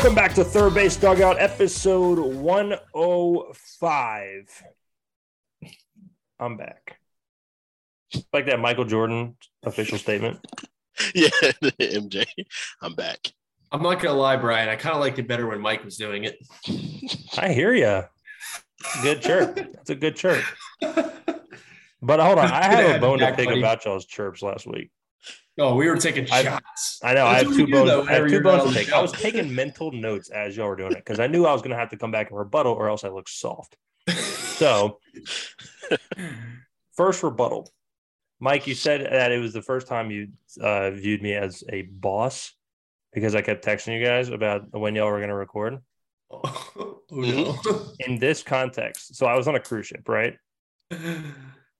Welcome back to Third Base Dugout, episode 105. I'm back. Like that Michael Jordan official statement. Yeah, MJ, I'm back. I'm not gonna lie, Brian. I kind of liked it better when Mike was doing it. I hear you. Good chirp. That's a good chirp. But hold on, I have a bone to pick buddy. about y'all's chirps last week. Oh, we were taking I- shots. I know I have two bones. though, I have two bones to on the. I was taking mental notes as y'all were doing it because I knew I was going to have to come back and rebuttal, or else I look soft. So, first rebuttal, Mike. You said that it was the first time you uh, viewed me as a boss because I kept texting you guys about when y'all were going to record. oh In this context, so I was on a cruise ship, right?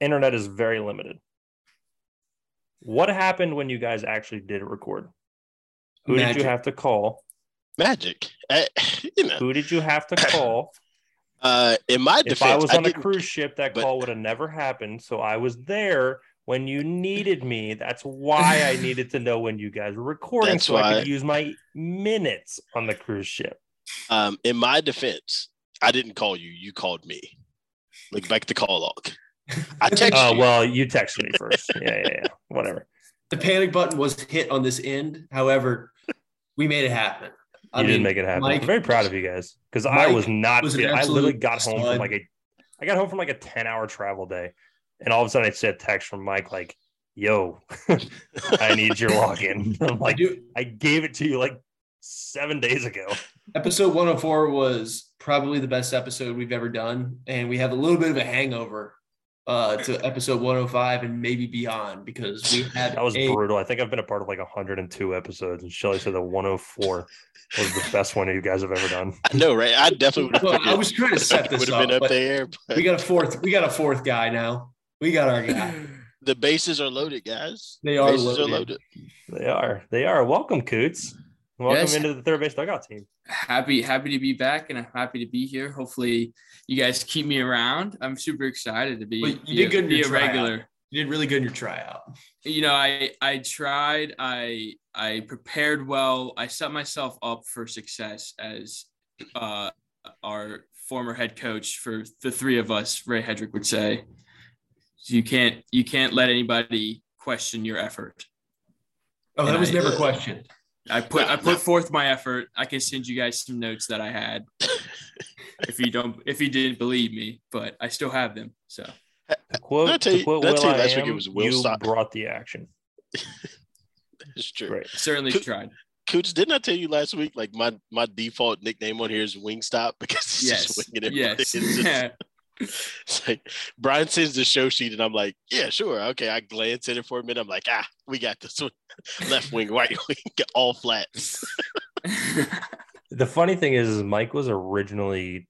Internet is very limited. What happened when you guys actually did record? Who did you have to call? Magic. I, you know, Who did you have to call? uh, in my defense, if defense, I was on a cruise ship, that but- call would have never happened. So I was there when you needed me. That's why I needed to know when you guys were recording That's so I could use my minutes on the cruise ship. Um, in my defense, I didn't call you. You called me. Look back the call log. I texted Oh, you. well, you texted me first. Yeah, yeah, yeah. Whatever. The panic button was hit on this end. However, we made it happen. You didn't make it happen. Mike- I'm very proud of you guys because I was not. was I literally absolute got home from like a. I got home from like a 10 hour travel day. And all of a sudden I said text from Mike like, yo, I need your login. I'm like, do. I gave it to you like seven days ago. Episode 104 was probably the best episode we've ever done, and we have a little bit of a hangover uh, to episode 105 and maybe beyond because we had That was a brutal. I think I've been a part of like 102 episodes, and Shelly said that 104 was the best one you guys have ever done. I know, right? I definitely would Well, have. I was trying to set this up, been up but there. But we got a fourth. We got a fourth guy now. We got our guy. the bases are loaded, guys. They are bases loaded. They are. They are. Welcome, Coots. Welcome Yes. into the third base dugout team. happy happy to be back and I'm happy to be here. Hopefully you guys keep me around. I'm super excited to be, Well, you be did a- good in be your a tryout. regular. You did really good in your tryout. You know, I I tried, I I prepared well. I set myself up for success as uh our former head coach for the three of us, Ray Hedrick would say. You can't you can't let anybody question your effort. Oh, that And was I- never questioned. I put I put no. forth my effort. I can send you guys some notes that I had. if you don't if you didn't believe me, but I still have them. So To quote, Did I tell to you- quote Will I last week it Am, was Will you Stock? brought the action. It's true. Great. certainly Could- tried. Cooch, didn't I tell you last week? Like my my default nickname on here is Wingstop because it's just winging it. Yes. It's, just- it's like Brian sends the show sheet and I'm like, yeah, sure, okay. I glance at it for a minute. I'm like, ah, we got this one. Left wing, right wing, all flats. The funny thing is, is Mike was originally,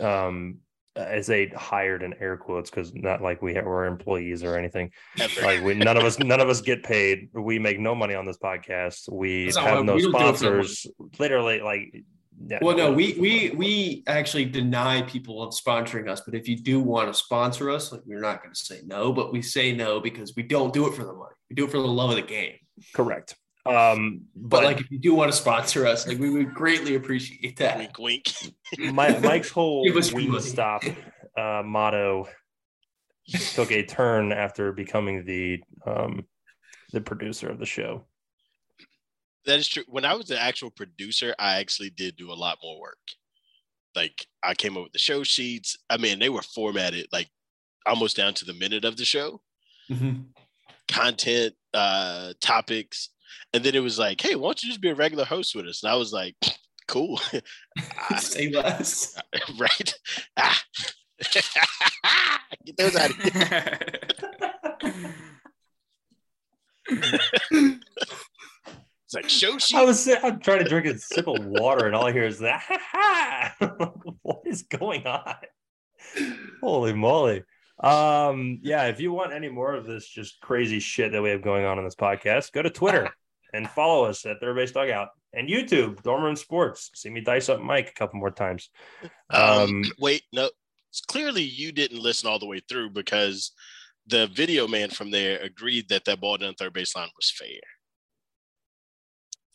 um, I say hired in air quotes because not like we were employees or anything. Ever. Like we, none of us, none of us get paid. We make no money on this podcast. We have no we don't do it for the sponsors. Literally, like. Yeah, Well, no, we we we actually deny people of sponsoring us, but if you do want to sponsor us, like we're not going to say no, but we say no because we don't do it for the money. We do it for the love of the game. correct. Um, But, but, like, if you do want to sponsor us, like we would greatly appreciate that. wink, wink. my, Mike's whole Give us your money. stop uh, motto took a turn after becoming the um, the producer of the show. That is true. When I was the actual producer, I actually did do a lot more work. Like I came up with the show sheets. I mean, they were formatted like almost down to the minute of the show. Mhm. content, uh, topics, and then it was like, "Hey, why don't you just be a regular host with us?" And I was like, "Cool, say less. right? Ah. Get those out of here." It's like show sheet. I was I'm trying to drink a sip of water, and all I hear is that. what is going on? Holy moly! Um, yeah. If you want any more of this just crazy shit that we have going on in this podcast, go to Twitter and follow us at Third Base Dugout and YouTube, Dormer Sports. See me dice up Mike a couple more times. Um, Um, wait, no. It's clearly you didn't listen all the way through because the video man from there agreed that that ball down third baseline was fair.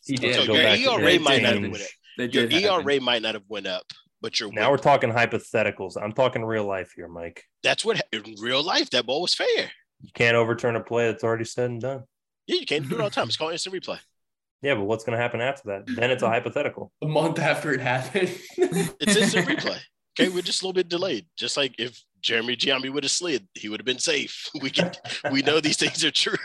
He So did. go yeah, back he to already the might not change. would have. They Your did. happen. ERA might not have went up, but your Now we're talking hypotheticals. I'm talking real life here, Mike. that's what in real life that ball was fair. You can't overturn a play that's already said and done. Yeah, you can't do it all the time. It's called instant replay. Yeah, but what's going to happen after that? Then it's a hypothetical. A month after it happened. It's instant replay. Okay, we're just a little bit delayed. Just like if Jeremy Giambi would have slid, he would have been safe. We can we know these things are true.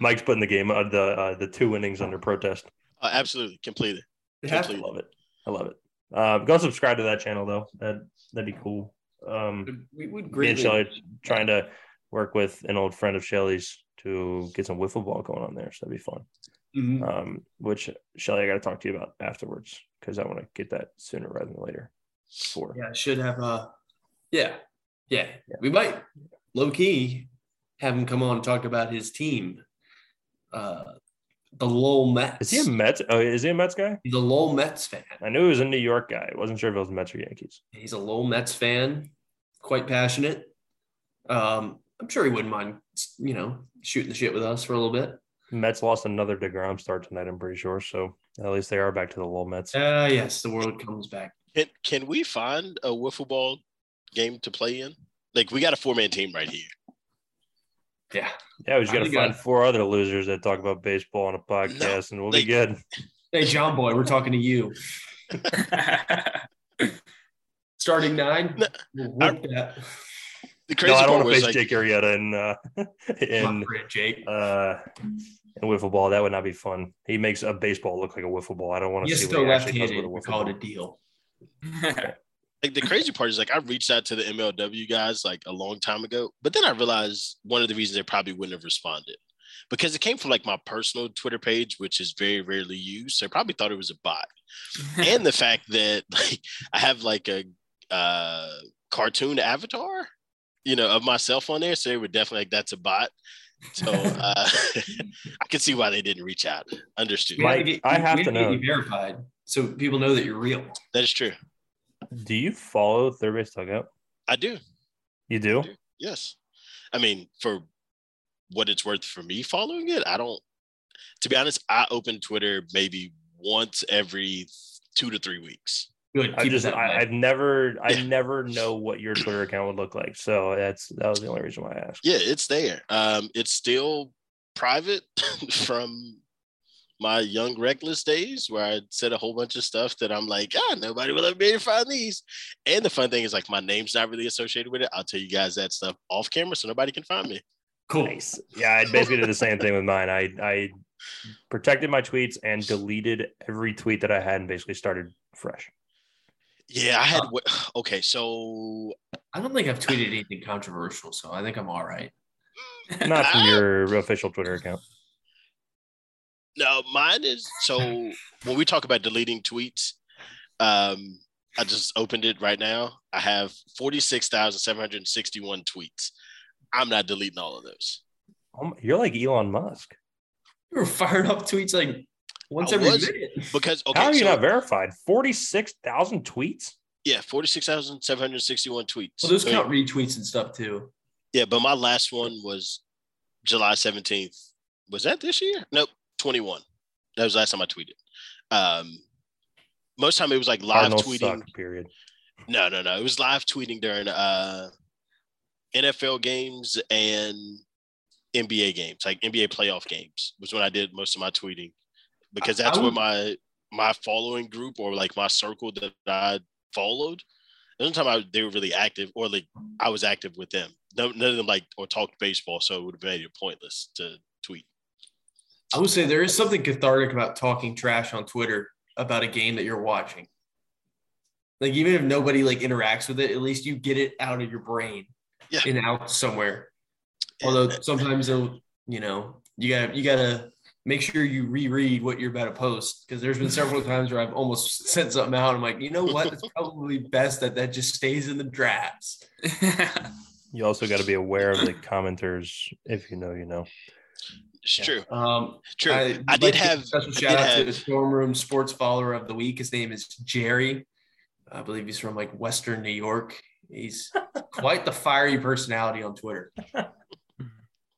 Mike's putting the game, uh, the uh, the two innings under protest. Uh, absolutely, completely. It I love it. I love it. Uh, go subscribe to that channel though. That that'd be cool. Um, We would me and greatly. Shelly trying to work with an old friend of Shelly's to get some wiffle ball going on there. So that'd be fun. Mhm. Um, which Shelly, I got to talk to you about afterwards because I want to get that sooner rather than later. For Yeah, should have. Uh, yeah, yeah, Yeah. We might low key have him come on and talk about his team. Uh, the Lowell Mets. is he a Mets? Oh, is he a Mets guy? He's a Lowell Mets fan. I knew he was a New York guy. I wasn't sure if it was Mets or Yankees. He's a Lowell Mets fan, quite passionate. Um, I'm sure he wouldn't mind, you know, shooting the shit with us for a little bit. Mets lost another Degrom start tonight. I'm pretty sure. So at least they are back to the low Mets. Uh, yes, the world comes back. Can can we find a wiffle ball game to play in? Like we got a four man team right here. Yeah. Yeah, we just I got to find I- four other losers that talk about baseball on a podcast, and we'll like- be good. Hey, John Boy, we're talking to you. Starting nine. No, We'll whoop that. The No, crazy I don't part want to was face like Jake Arrieta in uh, in on, Jake. uh, in wiffle ball. That would not be fun. He makes a baseball look like a wiffle ball. I don't want to He's see still what he actually does left-handed. with a We wiffle call ball. it a deal. like the crazy part is like I reached out to the MLW guys like a long time ago, but then I realized one of the reasons they probably wouldn't have responded because it came from like my personal Twitter page, which is very rarely used. So they probably thought it was a bot, and the fact that like I have like a uh, cartoon avatar, you know, of myself on there, so they were definitely like that's a bot. So uh, I can see why they didn't reach out. Understood. We Mike, I have had to get know. verified so people know that you're real. That is true. Do you follow Third Base Dugout? I do. You do? do. Yes. I mean, for what it's worth for me following it, I don't, to be honest, I open Twitter maybe once every two to three weeks. Good. I just, I, have never I Yeah. never know what your Twitter account would look like. So that's that was the only reason why I asked. Yeah, it's there. Um, it's still private from my young reckless days where I said a whole bunch of stuff that I'm like, ah, nobody will ever be able to find these. And the fun thing is like my name's not really associated with it. I'll tell you guys that stuff off camera so nobody can find me. cool. Nice. Yeah, I basically did the same thing with mine. I I protected my tweets and deleted every tweet that I had and basically started fresh. Yeah, I had okay, so I don't think I've tweeted anything controversial, so I think I'm all right. Not from your official Twitter account. No, mine is so when we talk about deleting tweets, um, I just opened it right now. I have 46,761 tweets. I'm not deleting all of those. Oh you're like Elon Musk. You were firing up tweets like once I every was. minute. Because okay, How are you so, not verified? Forty six thousand tweets. yeah, 46,761 tweets. Well, those I mean, count retweets and stuff too. yeah, but my last one was July 17th. Was that this year? Nope, 21. That was the last time I tweeted. Um, most time it was like live Cardinals tweeting. suck. Period. No, no, no. It was live tweeting during uh NFL games and NBA games, like NBA playoff games, was when I did most of my tweeting because that's I would- my my following group or like my circle that I followed. The only time I, they were really active, or like I was active with them. No, none of them like or talked baseball, so it would have made it pointless to tweet. I would say there is something cathartic about talking trash on Twitter about a game that you're watching. Like even if nobody like interacts with it, at least you get it out of your brain Yeah. and out somewhere. Although sometimes they'll, you know, you gotta you gotta make sure you reread what you're about to post because there's been several times where I've almost sent something out. I'm like, you know what? It's probably best that that just stays in the drafts. You also got to be aware of the commenters. If you know, you know. It's Yeah. true, Um, true. I, would like did to give have a special I shout did out to the Storm Room Sports Follower of the Week. His name is Jerry. I believe he's from like Western New York. He's quite the fiery personality on Twitter.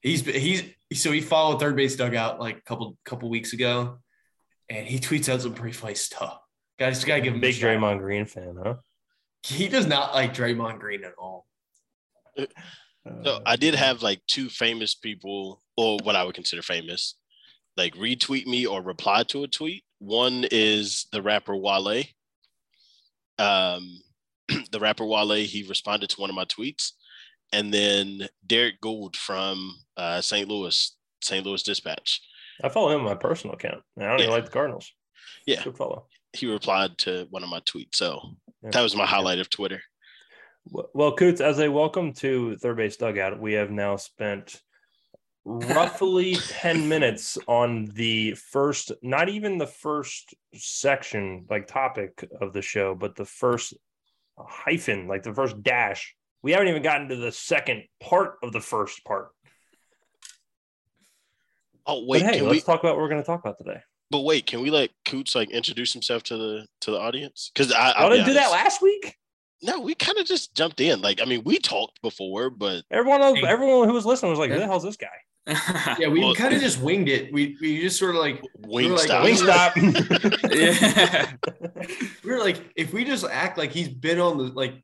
He's he's so he followed third base dugout like a couple couple weeks ago, and he tweets out some pretty funny stuff. Guys, gotta give him a Big shout. Draymond Green fan, huh? He does not like Draymond Green at all. So I did have like two famous people, or what I would consider famous, like retweet me or reply to a tweet. One is the rapper Wale. Um, the rapper Wale, he responded to one of my tweets, and then Derrick Goold from uh, St. Louis, St. Louis Dispatch. I follow him on my personal account. I don't even like the Cardinals. Yeah. Good follow. He replied to one of my tweets, so Yeah. that was my highlight of Twitter. Well- Coots, as a welcome to Third Base Dugout, we have now spent roughly 10 minutes on the first, not even the first section, like topic of the show, but the first hyphen, like the first dash. We haven't even gotten to the second part of the first part. Oh But wait, hey, can let's we? talk about what we're going to talk about today. But wait, can we let Coots like introduce himself to the to the audience? Because I I didn't do that last week. No, we kind of just jumped in. Like, I mean, we talked before, but Everyone, else, everyone who was listening was like, "Who the hell's this guy?" Yeah, we Well- kind of just winged it. We we just sort of like wing like, stop. wing Wingstop. yeah. we were like, if we just act like he's been on the like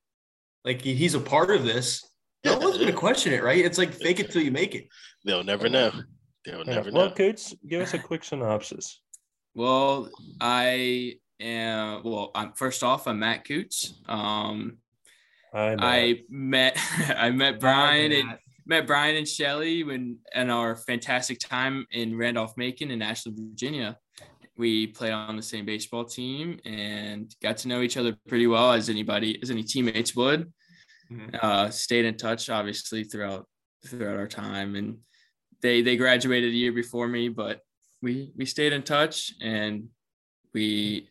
like he- he's a part of this, no one's gonna question it, right? It's like fake it till you make it. They'll never know. They'll Yeah. never Well, know. Well, Coots, give us a quick synopsis. Well, I am. Well, I'm first off. I'm Matt Coots. Um, I, know. I met I met Brian and met Brian and Shelly when in our fantastic time in Randolph Macon in Ashland, Virginia. We played on the same baseball team and got to know each other pretty well as anybody as any teammates would. Mhm. Uh, stayed in touch obviously throughout throughout our time and they they graduated a year before me, but we we stayed in touch and we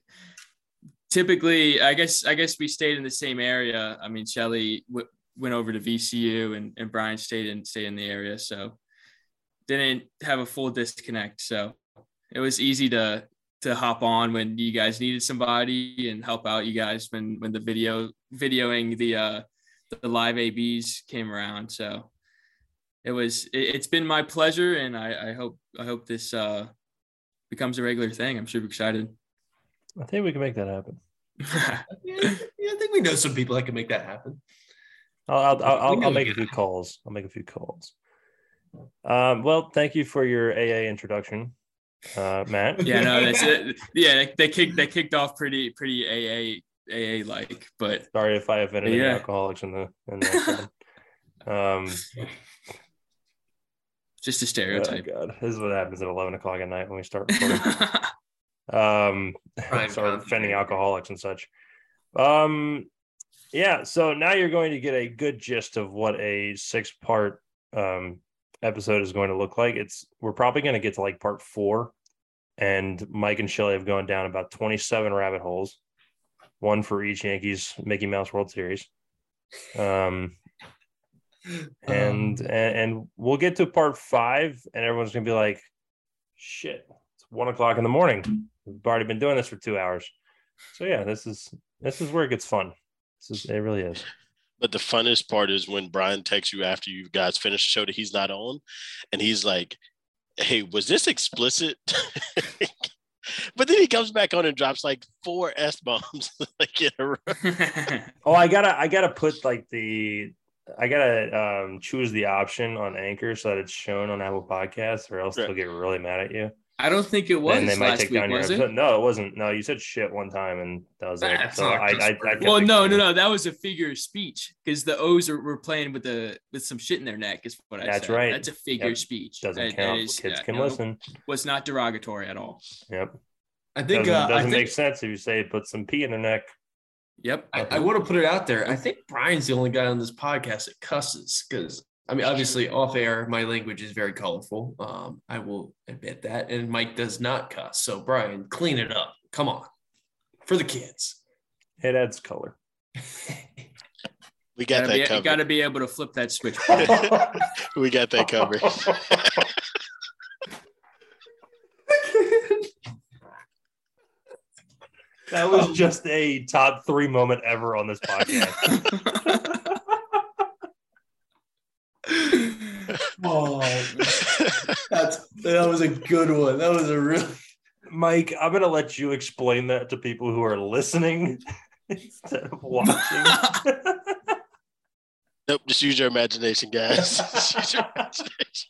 typically i guess i guess we stayed in the same area. I mean shelly w- went over to vcu and, and brian stayed in stayed in the area so didn't have a full disconnect. So it was easy to to hop on when you guys needed somebody and help out you guys when when the video videoing the uh the live abs came around. So it was it, it's been my pleasure and i i hope i hope this uh becomes a regular thing. I'm super excited I think we can make that happen. Yeah, yeah, I think we know some people that can make that happen. I'll I'll, I'll, I'll, I'll make a few calls. I'll make a few calls. Um, well, thank you for your AA introduction, uh, Matt. yeah, no, that's it. Yeah, they, they kicked they kicked off pretty pretty AA AA like, but Sorry if I offended any alcoholics in the in the um just a oh stereotype. god. This is what happens at eleven o'clock at night when we start recording. um time. offending alcoholics and such. Um yeah, so now you're going to get a good gist of what a six part um episode is going to look like. It's we're probably going to get to like part four, and Mike and Shelly have gone down about 27 rabbit holes, one for each Yankees Mickey Mouse World Series. Um and and, and we'll get to part five, and everyone's gonna be like, "Shit, it's one o'clock in the morning. We've already been doing this for two hours." So yeah, this is this is where it gets fun. This is it really is. But the funnest part is when Brian texts you after you guys finish the show that he's not on, and he's like, "Hey, was this explicit?" but then he comes back on and drops like four s bombs like in a row. Oh, I gotta I gotta put like the I gotta um choose the option on Anchor so that it's shown on Apple Podcasts, or else Right. they'll get really mad at you. I don't think it was and they might last take week, down your episode. it? No, it wasn't. No, you said shit one time, and that was it. That's So not I, I, I cuss word. kept Well, no, no, no. That was a figure of speech because the O's are, were playing with the with some shit in their neck. Is what I That's said. right. That's a figure Yep. of speech. Doesn't That- that count. is- Kids yeah, can no, listen. Was not derogatory at all. Yep. I think Doesn't, uh, doesn't think make sense if you say put some pee in their neck. Yep. I, I want to put it out there. I think Brian's the only guy on this podcast that cusses because I mean, obviously, off air, my language is very colorful. Um, I will admit that, and Mike does not cuss. So, Brian, clean it up. Come on, for the kids. It adds color. We got Gotta that be, you covered. got to be able to flip that switch. we got that covered. That was just a top three moment ever on this podcast. oh, that's that was a good one. That was a really Mike, I'm gonna let you explain that to people who are listening instead of watching. Nope, just use your imagination, guys. Just use your imagination.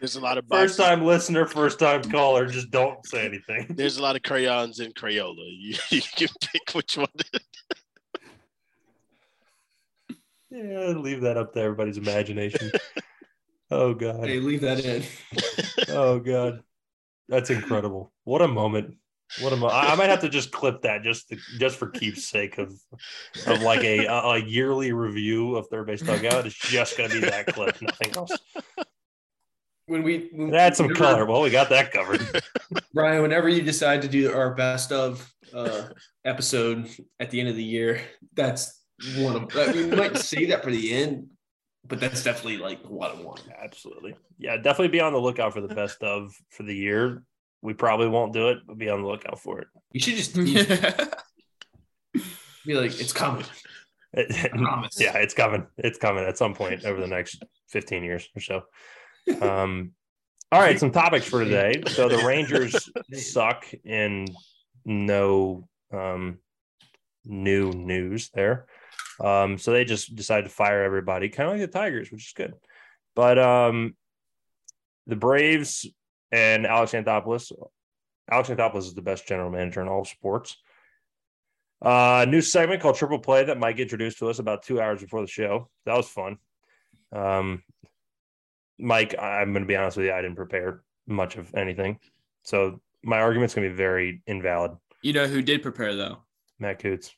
There's a lot of first time listener, first time caller. Just don't say anything. There's a lot of crayons in Crayola. You, you can pick which one. Yeah, leave that up to everybody's imagination. Oh god. Hey, leave that in. Oh god. That's incredible. What a moment. What a mo- I I might have to just clip that just to, just for keeps sake of of like a a yearly review of third base dugout. It's just gonna be that clip, nothing else. When we when, Add some whenever- color. Well, we got that covered. Brian, whenever you decide to do our best of uh, episode at the end of the year, that's one of. I we might save that for the end, but that's definitely like what I want. Absolutely. Yeah, definitely be on the lookout for the best of for the year. We probably won't do it, but be on the lookout for it. You should just tease it. be like, it's coming. promise. yeah, it's coming. It's coming at some point over the next 15 years or so. Um, all right, some topics for today. So the Rangers suck in no um, new news there. Um, so they just decided to fire everybody, kind of like the Tigers, which is good. But um, the Braves and Alex Anthopoulos, Alex Anthopoulos is the best general manager in all sports. Uh, new segment called Triple Play that Mike introduced to us about two hours before the show. That was fun. Um, Mike, I'm going to be honest with you, I didn't prepare much of anything, so my argument's going to be very invalid. you know who did prepare though? Matt Coots.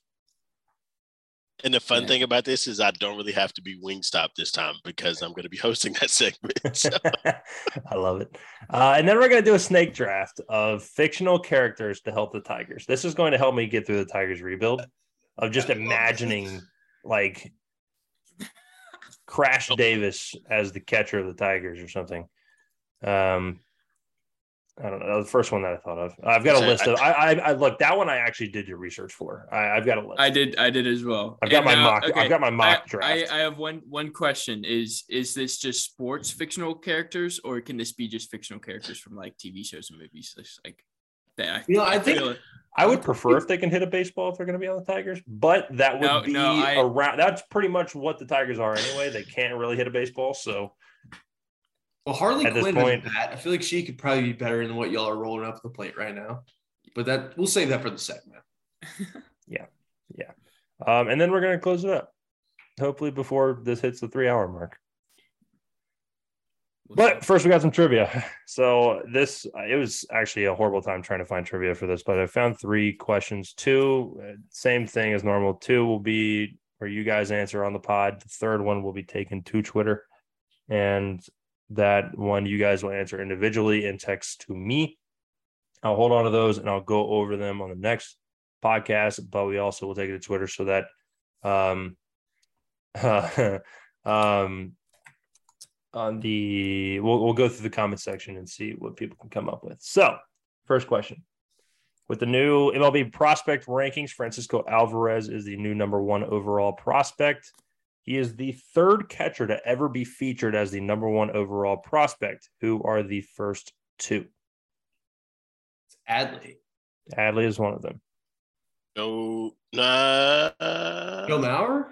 And the fun Yeah. thing about this is I don't really have to be Wingstop this time because I'm going to be hosting that segment. So, I love it. Uh, and then we're going to do a snake draft of fictional characters to help the Tigers. This is going to help me get through the Tigers rebuild of just imagining like Crash Davis as the catcher of the Tigers or something. Um, I don't know. That was the first one that I thought of. I've got a Sorry, list of. I, I, I look that one. I actually did your research for. I, I've got a list. I did. I did as well. I've got And my now- mock. okay, I've got my mock I, draft. I, I have one one question. Is is this just sports fictional characters, or can this be just fictional characters from like TV shows and movies? Just like that. You know, I think- feel- I would prefer if they can hit a baseball if they're going to be on the Tigers, but that would No, be no, I- around. That's pretty much what the Tigers are anyway. They can't really hit a baseball, so Well, Harley At Quinn point- that. I feel like she could probably be better than what y'all are rolling up the plate right now. But that we'll save that for the segment. Yeah, yeah. Um, and then we're going to close it up. Hopefully, before this hits the three-hour mark. But first, we got some trivia. So this it was actually a horrible time trying to find trivia for this, but I found three questions. Two, uh, same thing as normal. Two will be where you guys answer on the pod. The third one will be taken to Twitter, and that one you guys will answer individually and text to me. I'll hold on to those and I'll go over them on the next podcast. But we also will take it to Twitter so that um uh, um on the we'll, we'll go through the comment section and see what people can come up with. So, first question. With the new MLB prospect rankings, Francisco Alvarez is the new number one overall prospect. He is the third catcher to ever be featured as the number one overall prospect. Who are the first two? Adley. Adley is one of them. no, nah. Joe Mauer?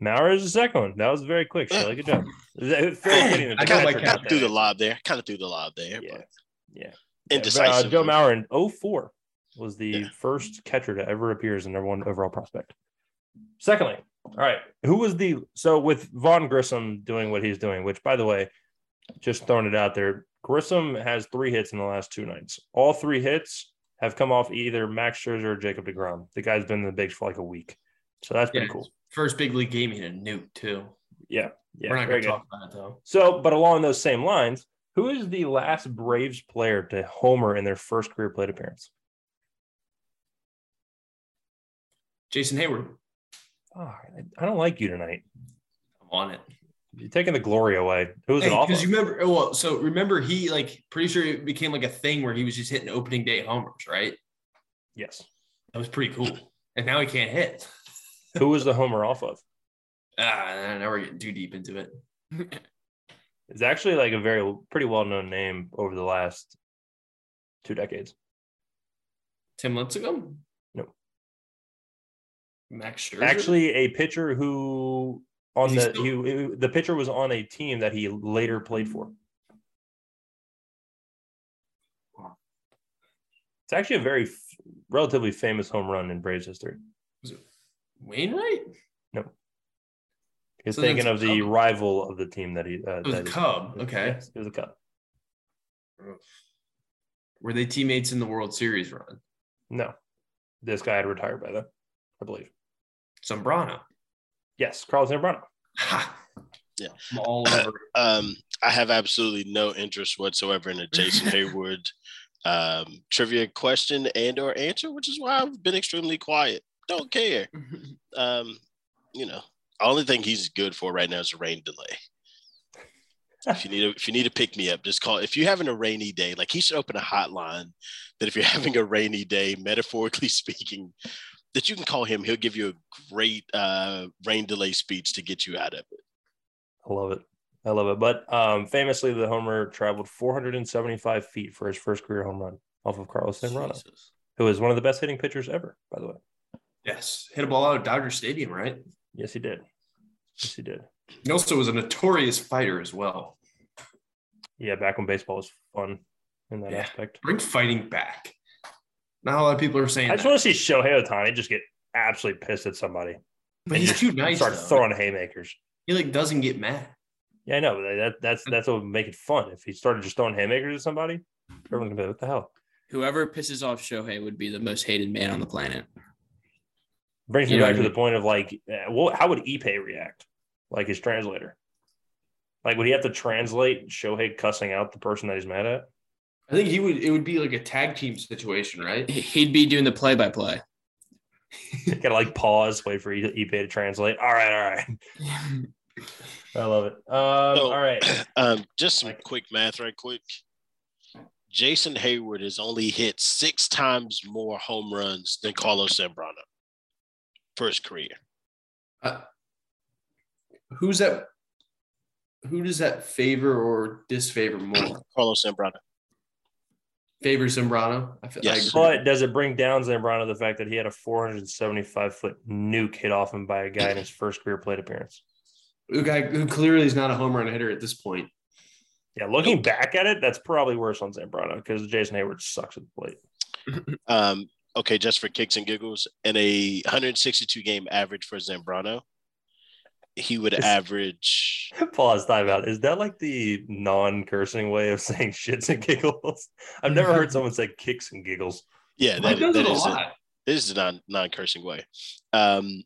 Maurer is the second one. That was very quick, Shelly. Good job. Very fitting that I the got my catcher cap got threw the lob there. Kind of threw the lob there. Yeah. but Yeah. Indecisive. Uh, Joe Mauer in 04 was the Yeah. first catcher to ever appear as the number one overall prospect. Secondly, all right, who was the so with Vaughn Grissom doing what he's doing, which by the way, just throwing it out there, Grissom has three hits in the last two nights. All three hits have come off either Max Scherzer or Jacob DeGrom. The guy's been in the bigs for like a week, so that's pretty Yeah. cool. First big league game he had a nuke too. Yeah, yeah, We're not gonna good. talk about it though. So, but along those same lines, who is the last Braves player to homer in their first career plate appearance? Jason Heyward. Oh, I- I don't like you tonight. I'm on it. You're taking the glory away. Who was it off? Because you remember, oh, well, so remember he like pretty sure it became like a thing where he was just hitting opening day homers, right? yes. That was pretty cool. And now he can't hit. Who was the homer off of? Ah, now we're getting too deep into it. It's actually like a very pretty well known name over the last two decades. Tim Lincecum? No. Max Scherzer? Actually, a pitcher who on Is he the still- he, the pitcher was on a team that he later played for. It's actually a very f- relatively famous home run in Braves history. Wainwright? No. He's So then thinking it's of the Cub. rival of the team that he. Uh, It was a that he- Cub. Okay. Yes, it was a Cub. Were they teammates in the World Series run? No, this guy had retired by then, I believe. Zambrano. Yes, Carlos Zambrano. Ha. Yeah. I'm all over. it. Um, I have absolutely no interest whatsoever in a Jason Heyward um, trivia question and or answer, which is why I've been extremely quiet. Don't care. Um, you know, only thing he's good for right now is a rain delay. If you need a, if you need to pick me up, just call. If you're having a rainy day, like he should open a hotline that if you're having a rainy day, metaphorically speaking, that you can call him. He'll give you a great uh, rain delay speech to get you out of it. I love it. I love it. But um, famously, the homer traveled 475 feet for his first career home run off of Carlos Zambrano, who is one of the best hitting pitchers ever, by the way. Yes. Hit a ball out of Dodger Stadium, right? Yes, he did. Yes, he did. He also was a notorious fighter as well. Yeah, back when baseball was fun in that Yeah. aspect. Bring fighting back. Not a lot of people are saying I just that. want to see Shohei Ohtani just get absolutely pissed at somebody. But he's too nice. Start though. throwing haymakers. He like doesn't get mad. Yeah, I know. but That, that's that's what would make it fun. If he started just throwing haymakers at somebody, everyone's gonna be like, "What the hell?" Whoever pisses off Shohei would be the most hated man on the planet. Brings me You know back what to I the point of like, uh, what? How would Ippei react? Like his translator. Like, would he have to translate Shohei cussing out the person that he's mad at? I think he would. It would be like a tag team situation, right? He'd be doing the play-by-play. Gotta like pause, wait for Ippei to translate. All right, all right. I love it. Um, So- all right. Um, just some Like- quick math, right quick. Jason Heyward has only hit six times more home runs than Carlos Zambrano for his career. Uh, who's that? Who does that favor or disfavor more? Carlos Zambrano. Favor Zambrano. I feel. Yes. I. But does it bring down Zambrano the fact that he had a 475 foot nuke hit off him by a guy in his first career plate appearance? a guy who clearly is not a home run hitter at this point. Yeah, looking back at it, that's probably worse on Zambrano because Jason Heyward sucks at the plate. Um, okay, just for kicks and giggles, in a 162 game average for Zambrano, he would Is- average. Pause, time out. Is that like the non cursing way of saying shits and giggles? I've never heard someone say kicks and giggles. Yeah, Mike that, does that it a a, lot. this is a non non cursing way. Um,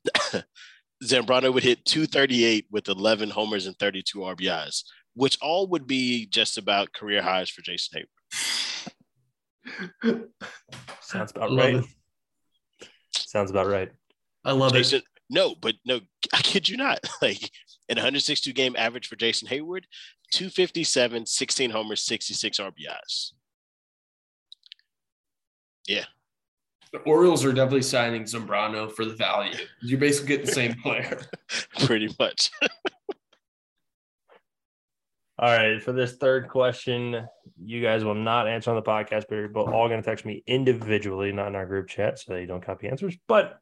Zambrano would hit 238 with 11 homers and 32 RBIs, which all would be just about career highs for Jason Heyward. Sounds about Love right. it. Sounds about right. I love it. Jason, no, but no, I kid you not. Like an 162 game average for Jason Heyward, 257, 16 homers, 66 RBIs. Yeah. The Orioles are definitely signing Zambrano for the value. You basically get the same player. Pretty much. All right, for this third question, you guys will not answer on the podcast, but you're all going to text me individually, not in our group chat, so that you don't copy answers. But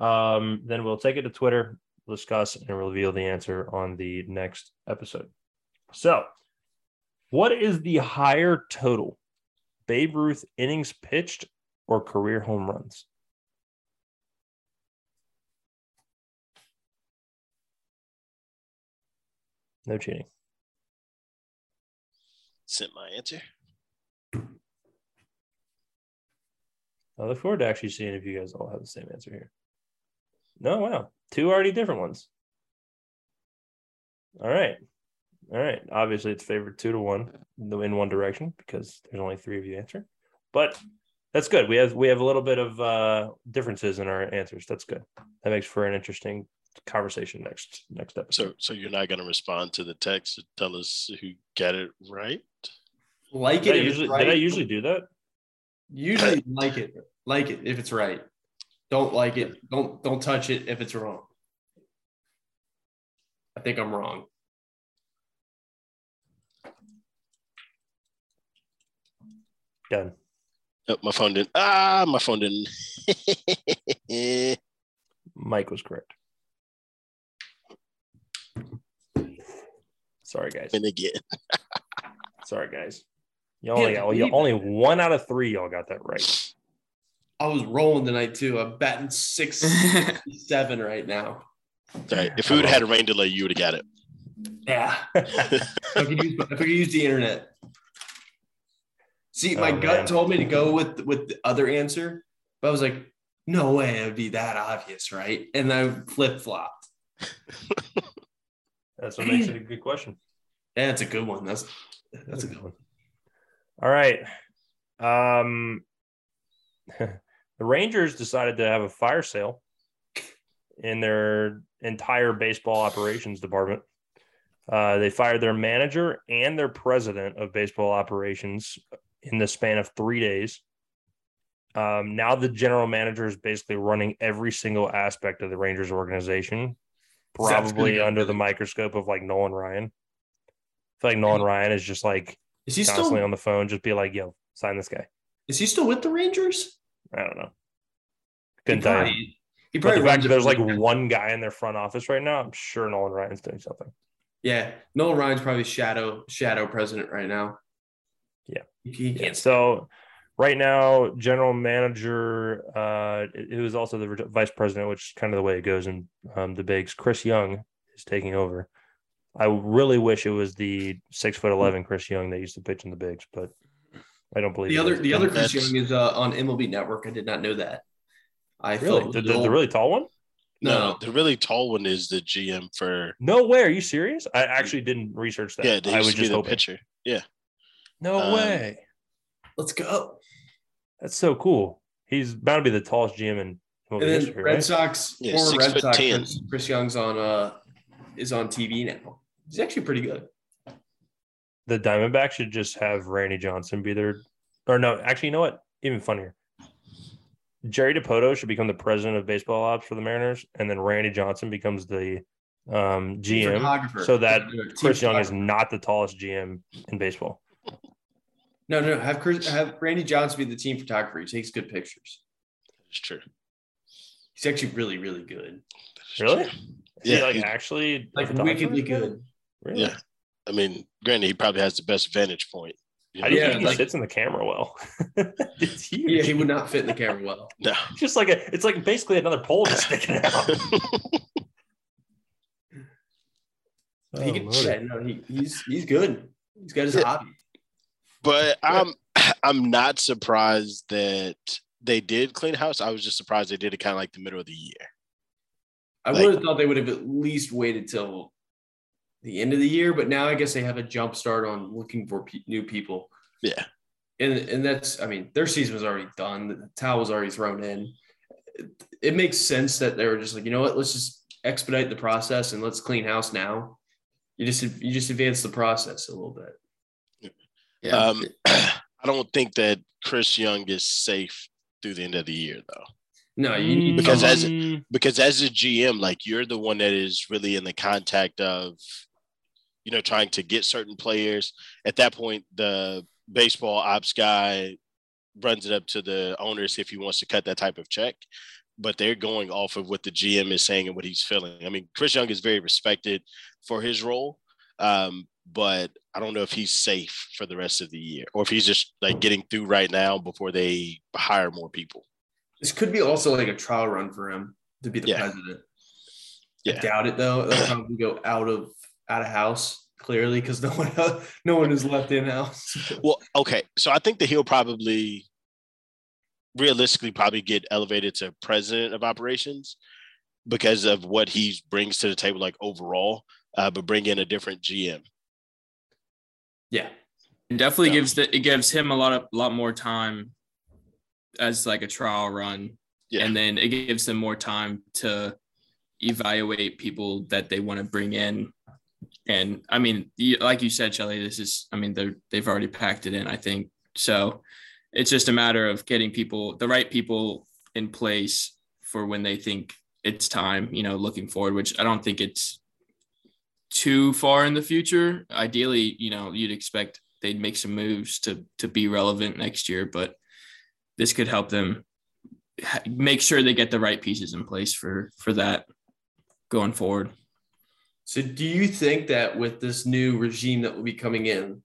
um, then we'll take it to Twitter, discuss, and reveal the answer on the next episode. So, what is the higher total, Babe Ruth innings pitched or career home runs? No cheating. Sent my answer. I look forward to actually seeing if you guys all have the same answer here. No, wow. Two already different ones. All right. All right. Obviously, it's favored two to one in one direction because there's only three of you answering. But that's good. We have we have a little bit of uh differences in our answers. That's good. That makes for an interesting conversation next next episode. So, so you're not going to respond to the text to tell us who got it right? Like Did it. I usually, right. did I usually do that? Usually like it. Like it if it's right. Don't like it. Don't don't touch it if it's wrong. I think I'm wrong. Done. Oh, my phone didn't. Ah, my phone didn't. Mike was correct. Sorry, guys. and again, Sorry, guys. You only got, you only one out of three y'all got that right. I was rolling tonight too. I'm batting six seven right now. Sorry, if we would have had a rain delay, you would have got it. Yeah. if, I could use, if I could use the internet. See, my Oh, gut man. told me to go with with the other answer, but I was like, no way, it'd be that obvious, right? And I flip flopped. That's what makes it a good question. Yeah, that's a good one. That's that's a good one. All right. Um, the Rangers decided to have a fire sale in their entire baseball operations department. Uh, they fired their manager and their president of baseball operations in the span of three days. Um, now the general manager is basically running every single aspect of the Rangers organization, probably under the microscope of like Nolan Ryan. I feel like Nolan Ryan is just like Is he constantly still on the phone, just be like, "Yo, sign this guy." is he still with the Rangers? I don't know. He Couldn't tell you. probably, he But probably the fact that there's like the- one guy in their front office right now, I'm sure Nolan Ryan's doing something. Yeah, Nolan Ryan's probably shadow shadow president right now. Yeah. he, he can't. So right now, general manager, uh, who is also the vice president, which is kind of the way it goes in um, the bigs. Chris Young is taking over. I really wish it was the six foot eleven Chris Young that used to pitch in the bigs, but I don't believe The other the other Chris That's- Young is uh, on MLB Network. I did not know that. I really thought the, the, the really tall one. no, No. the really tall one is the GM for. No way. Are you serious? I actually didn't research that. Yeah, they I used was to be just the hoping. pitcher. Yeah, No Um, way. Let's go. That's so cool. He's bound to be the tallest GM in MLB And then history, Red right? Sox, Yeah, former Red Sox, 10. Chris, Chris Young's on uh is on TV now. He's actually pretty good. The Diamondbacks should just have Randy Johnson be their, or no, actually, you know what? Even funnier. Jerry Dipoto should become the president of baseball ops for the Mariners, and then Randy Johnson becomes the um, GM, so that Chris Young is not the tallest GM in baseball. no, no. Have Chris, have Randy Johnson be the team photographer. He takes good pictures. that's true. He's actually really, really good. Really? true. Is he, Yeah, like he- actually Like photographer? wickedly good. Really? Yeah. I mean, granted, he probably has the best vantage point. You How do Yeah, think he like- sits in the camera well? it's huge. Yeah, he would not fit in the camera well. No. Just like a, it's like basically another pole just sticking out. he Oh, can, Lordy. yeah, no, he, he's he's good. He's got his Yeah. hobby. but I'm I'm not surprised that they did clean house. I was just surprised they did it kind of like the middle of the year. I Like- would have thought they would have at least waited till the end of the year, but now I guess they have a jump start on looking for pe- new people. Yeah. And and that's I mean their season was already done. The towel was already thrown in. It, it makes sense that they were just like you know what, let's just expedite the process and let's clean house now. You just you just advance the process a little bit. Yeah. Um, I don't think that Chris Young is safe through the end of the year though. No, you need Because as- because as a GM, like you're the one that is really in the contact of, you know, trying to get certain players. At that point, the baseball ops guy runs it up to the owners if he wants to cut that type of check. But they're going off of what the GM is saying and what he's feeling. I mean, Chris Young is very respected for his role, um, but I don't know if he's safe for the rest of the year or if he's just like getting through right now before they hire more people. this could be also like a trial run for him to be the Yeah. president. Yeah. I doubt it though. They'll probably go out of out of house clearly because no one no one is left in house. Well, okay. So I think that he'll probably realistically probably get elevated to president of operations because of what he brings to the table, like overall, uh, but bring in a different GM. yeah. It definitely Yeah. gives the it gives him a lot of lot more time as like a trial run. Yeah. And then it gives them more time to evaluate people that they want to bring in. And I mean, like you said, Shelly, this is I mean, they've already packed it in, I think. So it's just a matter of getting people the right people in place for when they think it's time, you know, looking forward, which I don't think it's too far in the future. Ideally, you know, you'd expect they'd make some moves to to be relevant next year, but this could help them make sure they get the right pieces in place for for that going forward. So, do you think that with this new regime that will be coming in,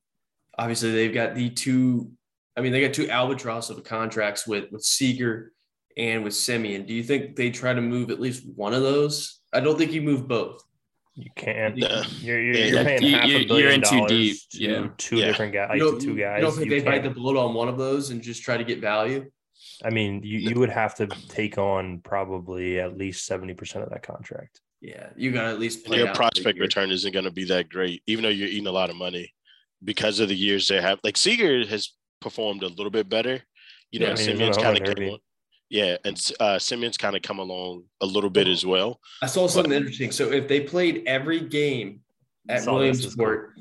obviously they've got the two, I mean, they got two albatross of contracts with with Seager and with Semien. Do you think they try to move at least one of those? I don't think you move both. You can't. Nah. You're, you're, Yeah, you're paying you- half a you- you're billion in too dollars deep, to yeah. two Yeah. different guys, like You don't, two guys. you don't think You they bite the can't- bullet on one of those and just try to get value? I mean, you, you would have to take on probably at least seventy percent of that contract. Yeah, you got to at least And play your out prospect return isn't going to be that great, even though you're eating a lot of money because of the years they have. Like Seager has performed a little bit better. You know, Yeah, I mean, he's in Semien's kind of run derby. come yeah, and uh, Semien's kind of come along a little bit as well. I saw something interesting. So if they played every game at Saw this, this is Williamsport,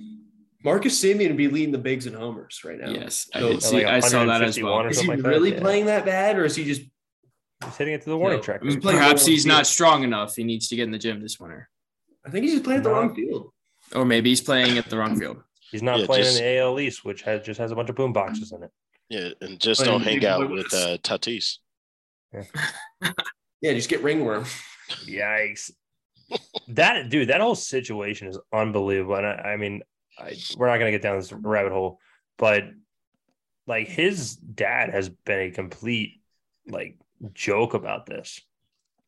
Marcus Semien would be leading the bigs and homers right now. Yes, I So- did see. I saw that as well. or Is he something like that, really yeah. playing that bad, or is he just? He's hitting it to the warning No. track. He's playing Perhaps the wrong he's not strong enough. He needs to get in the gym this winter, I think he's just playing at the No. wrong field. or maybe he's playing at the wrong field. He's not Yeah, playing just- in the AL East, which has just has a bunch of boom boxes in it. Yeah, and just Playing don't hang out with with uh, Tatis. Yeah, just get ringworm. Yikes! that dude, that whole situation is unbelievable. And I, I mean, I, we're not gonna get down this rabbit hole, but like his dad has been a complete like joke about this.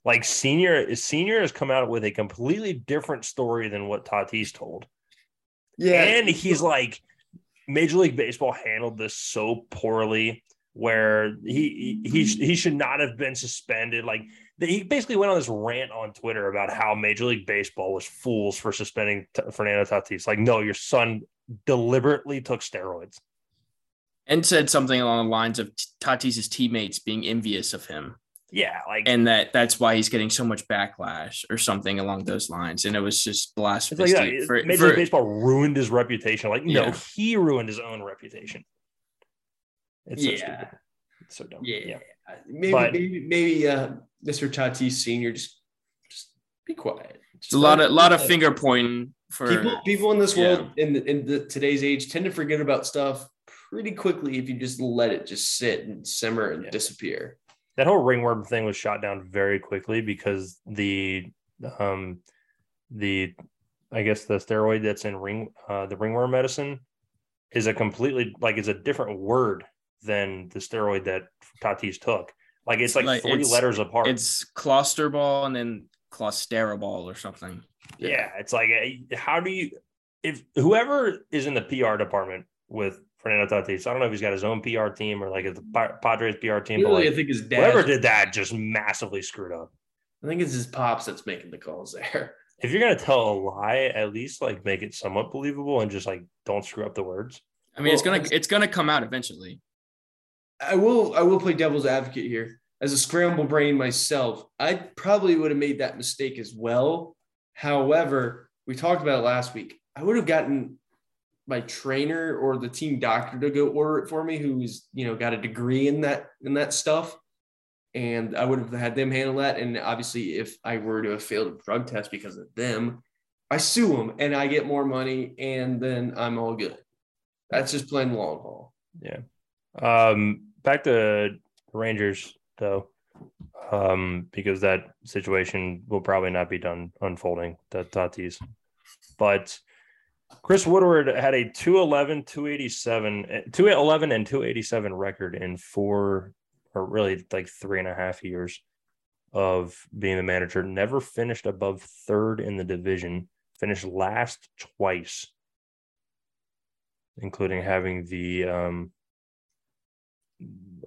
Like senior, senior has come out with a completely different story than what Tatis told. Yeah. And he's like major league baseball handled this so poorly where he he he should not have been suspended like he basically went on this rant on twitter about how major league baseball was fools for suspending T- fernando tatis like no your son deliberately took steroids And said something along the lines of Tatis's teammates being envious of him, yeah like and that that's why he's getting so much backlash, or something along those lines. And it was just it's blasphemous. like to- that. for- major for- league baseball ruined his reputation like no Yeah. he ruined his own reputation it's so Yeah. stupid. It's so dumb Yeah. maybe But- maybe maybe uh, Mr. Tatis Senior just just be quiet. It's a lot of a lot of finger pointing for people people in this yeah. world in the, in the today's age tend to forget about stuff pretty quickly if you just let it just sit and simmer and Yeah. disappear. that whole ringworm thing was shot down very quickly because the um the I guess the steroid that's in ring uh, the ringworm medicine is a completely like it's a different word than the steroid that Tatis took. Like it's like, Like, three it's- letters apart. it's Closterball and then Closteraball or something. yeah, it's like eh, how do you if whoever is in the PR department with Fernando Tatis, I don't know if he's got his own PR team or like the Padres PR team, but Really, like, I think his dad. whoever did that just massively screwed up. I think it's his pops that's making the calls there. if you're gonna tell a lie, at least like make it somewhat believable and just like don't screw up the words. I mean, it's gonna it's- it's gonna come out eventually. I will I will play devil's advocate here. As a scramble brain myself, I probably would have made that mistake as well. However, we talked about it last week. I would have gotten my trainer or the team doctor to go order it for me, who's you know got a degree in that in that stuff. And I would have had them handle that. And obviously, if I were to have failed a drug test because of them, I sue them and I get more money, and then I'm all good. That's just plain long haul. Yeah. Um, back to Rangers though, um, because that situation will probably not be done unfolding. That Tatis, but Chris Woodward had a 211, 287, eh, 211 and 287 record in four or really like three and a half years of being the manager. Never finished above third in the division, finished last twice, including having the um,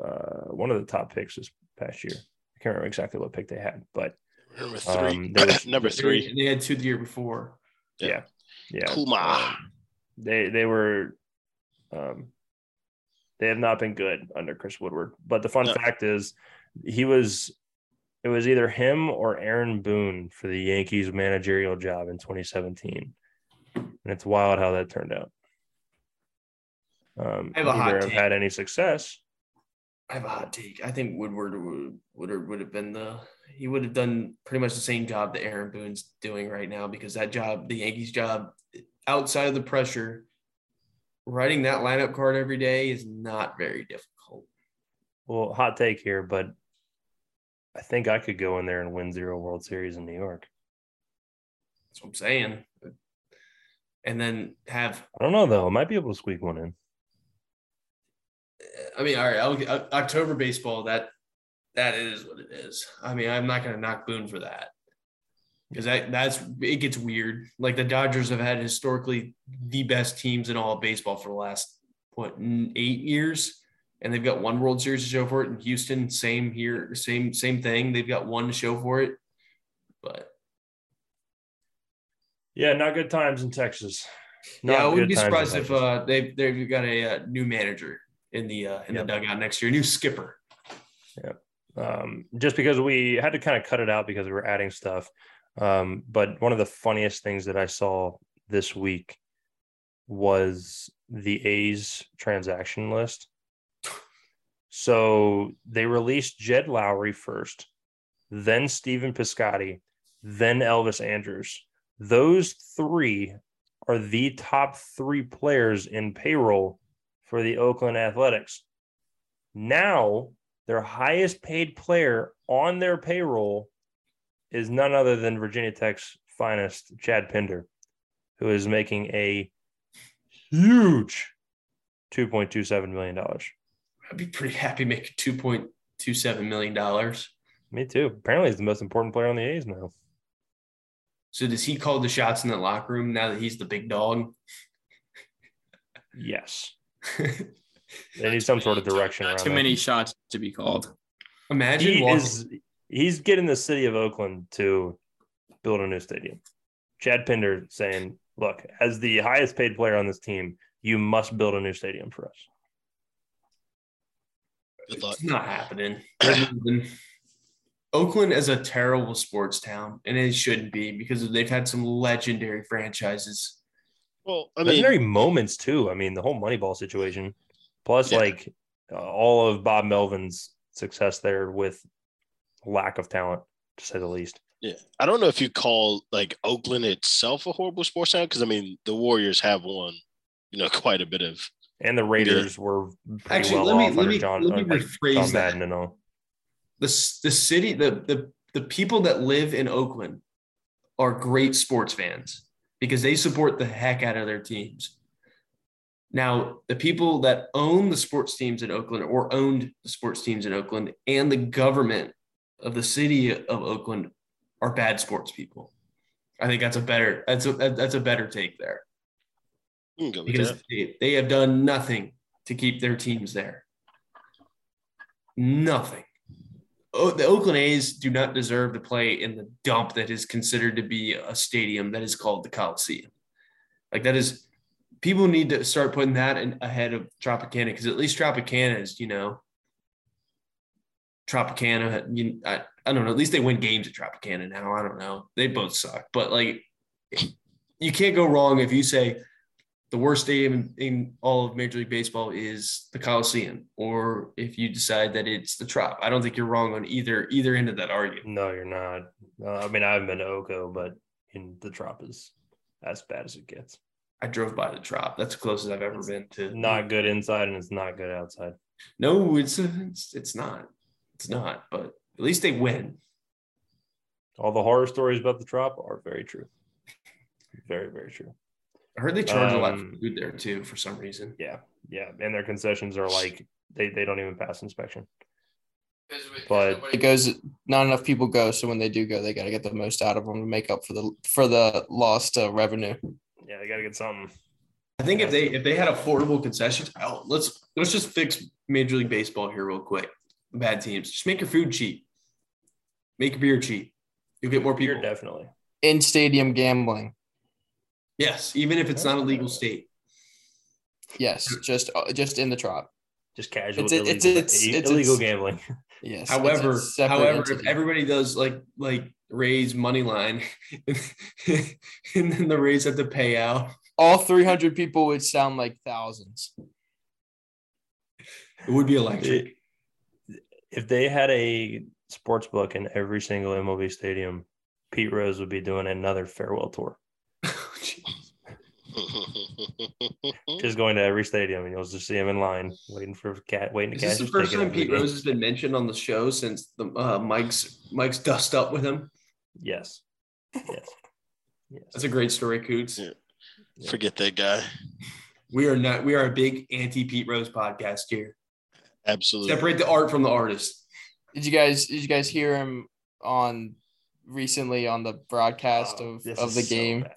uh, one of the top picks this past year. I can't remember exactly what pick they had, but Number three. Um, there was- Number three. And they had two the year before. yeah, yeah, Kuma. um, they they were um, they have not been good under Chris Woodward. But the fun No. fact is, he was it was either him or Aaron Boone for the Yankees managerial job in 2017, and it's wild how that turned out. Um, I have a hot take. had any success. I have a hot take. I think Woodward would Woodward would have been the he would have done pretty much the same job that Aaron Boone's doing right now because that job, the Yankees job, outside of the pressure, writing that lineup card every day is not very difficult. well, hot take here, but I think I could go in there and win zero World Series in New York. That's what I'm saying. And then have I don't know though. I might be able to squeak one in. I mean, all right, I'll, October baseball. That that is what it is. I mean, I'm not going to knock Boone for that because that that's it gets weird. Like the Dodgers have had historically the best teams in all of baseball for the last what eight years, and they've got one World Series to show for it. In Houston, same here, same same thing. They've got one to show for it, but Yeah, not good times in Texas. yeah, I wouldn't be surprised if uh, they they've got a uh, new manager in the uh, in Yep. the dugout next year, a new skipper. Um, just because we had to kind of cut it out because we were adding stuff. Um, but one of the funniest things that I saw this week was the A's transaction list. So they released Jed Lowrie first, then Stephen Piscotty, then Elvis Andrus. Those three are the top three players in payroll for the Oakland Athletics. Now their highest paid player on their payroll is none other than Virginia Tech's finest, Chad Pinder, who is making a huge $2.27 million. I'd be pretty happy making two point two seven million dollars. Me too. Apparently, he's the most important player on the A's now. So does he call the shots in the locker room now that he's the big dog? Yes. They need some sort of direction around Too that. many shots to be called. Imagine He walking- is he's getting the city of Oakland to build a new stadium. Chad Pinder saying, look, as the highest paid player on this team, you must build a new stadium for us. Good luck. It's not happening. Oakland is a terrible sports town, and it shouldn't be because they've had some legendary franchises. Well, I mean, legendary moments too. I mean, the whole Moneyball situation, plus Yeah. like uh, all of Bob Melvin's success there with lack of talent, to say the least. yeah, I don't know if you call like Oakland itself a horrible sports town because I mean the Warriors have won, you know, quite a bit of. And the Raiders were Actually, well let me- off let me- John, let me uh, like rephrase that. And all. the the city the the the people that live in Oakland are great sports fans because they support the heck out of their teams. Now, the people that own the sports teams in Oakland or owned the sports teams in Oakland and the government of the city of Oakland are bad sports people. I think that's a better that's a that's a better take there You can go with because they, they have done nothing to keep their teams there. Nothing. Oh, the Oakland A's do not deserve to play in the dump that is considered to be a stadium that is called the Coliseum. Like that is, people need to start putting that in ahead of Tropicana because at least Tropicana is, you know, Tropicana. You, I, I don't know. At least they win games at Tropicana now. I don't know. They both suck, but like, you can't go wrong if you say the worst stadium in, in all of Major League Baseball is the Coliseum, or if you decide that it's the Trop. I don't think you're wrong on either either end of that argument. No, you're not. Uh, I mean, I haven't been to Oko, but in the Trop is as bad as it gets. I drove by the Trop. That's the closest I've ever been to. Not good inside and it's not good outside. No, it's it's it's not. It's not. But at least they win. All the horror stories about the Trop are very true. Very, very true. I heard they charge a lot for Um, food there too for some reason. Yeah, yeah, and their concessions are like they they don't even pass inspection. But it goes not enough people go so when they do go they got to get the most out of them to make up for the for the lost uh, revenue yeah, they got to get something. I think if they if they had affordable concessions, oh, let's let's just fix Major League Baseball here real quick. Bad teams, just make your food cheap, make your beer cheap. You'll get more people. You're definitely. in stadium gambling Yes, even if it's not a legal state. yes just uh, just in the trop Just casual It's- illegal, it's- it's- it's- illegal it's- gambling. yes it's However, a separate however, if everybody does like like raise money line, and then the Rays have to pay out, all 300 people would sound like thousands it would be electric. If they had a sports book in every single MLB stadium, Pete Rose would be doing another farewell tour. Just going to every stadium, and you'll just see him in line, waiting for cat, waiting to Is catch. this is the first time Pete. Rose has been mentioned on the show since the uh, Mike's Mike's dust up with him? Yes. Yes. Yes. That's a great story, Coots. Yeah. Forget that guy. We are not. We are a big anti Pete Rose podcast here. Absolutely. Separate the art from the artist. Did you guys did you guys hear him on recently on the broadcast Oh, of, this of is the so game? bad.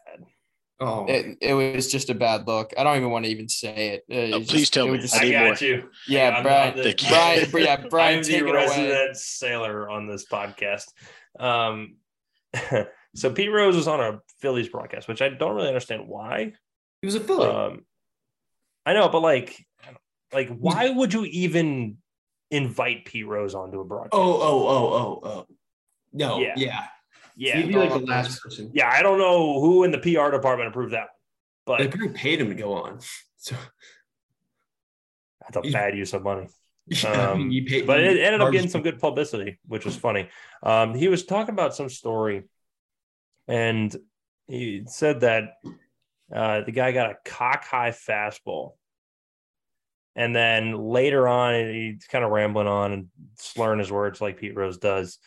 Oh, it, it was just a bad look. I don't even want to even say it. Uh, Oh, it's please just- tell it me. was I I got more. you. Yeah, I'm Brian- the- Brian, yeah, Brian, I'm take the it away. resident sailor on this podcast. Um, so Pete Rose was on a Phillies broadcast, which I don't really understand why. he was a Philly. Um, I know, but like, like, why would you even invite Pete Rose onto a broadcast? oh, oh, oh, oh, oh. No, Yeah. yeah. yeah, He'd be like the last person. yeah. I don't know who in the PR department approved that, but They probably paid him to go on. So, that's a bad use of money. Yeah, I mean, Um, pay, but it ended up getting some good publicity, which was funny. Um, he was talking about some story, and he said that uh, the guy got a cock high fastball, and then later on, he's kind of rambling on and slurring his words like Pete Rose does.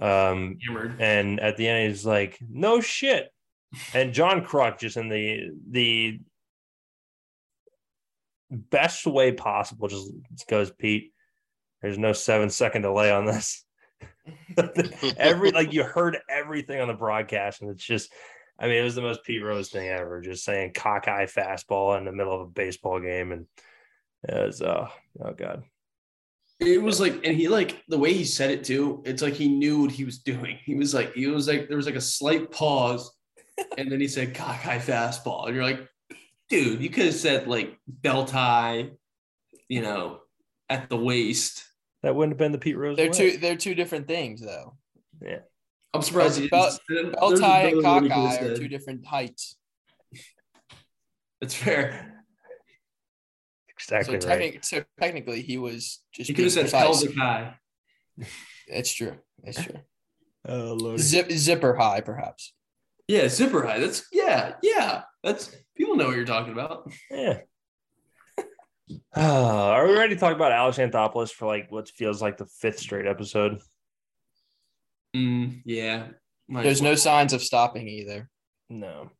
Um, and at the end, he's like, "No shit." And John Kruk just in the the best way possible just goes, Pete. There's no seven second delay on this. Every like you heard everything on the broadcast, and it's just, I mean, it was the most Pete Rose thing ever. Just saying cockeye fastball in the middle of a baseball game, and it was, oh, oh god, It was like, and he like the way he said it too. It's like he knew what he was doing. He was like, he was like, there was like a slight pause, and then he said cockeye fastball, and you're like, dude, you could have said like belt tie, you know, at the waist. that wouldn't have been the Pete Rose. They're way. two they're two different things though. Yeah, I'm surprised. he Belt- didn't- Bell there's tie and another one cockeye are two different heights. That's fair. exactly so, right. technic- so technically he was just You could have being said precise. pelvic high. It's true. That's true. Oh lord. Zip, zipper high, perhaps. Yeah, zipper high. That's yeah, yeah. That's people know what you're talking about. Yeah. Ah, are we ready to talk about Alex Anthopoulos for like what feels like the fifth straight episode? Mm, yeah. Might There's as no signs of stopping either. No.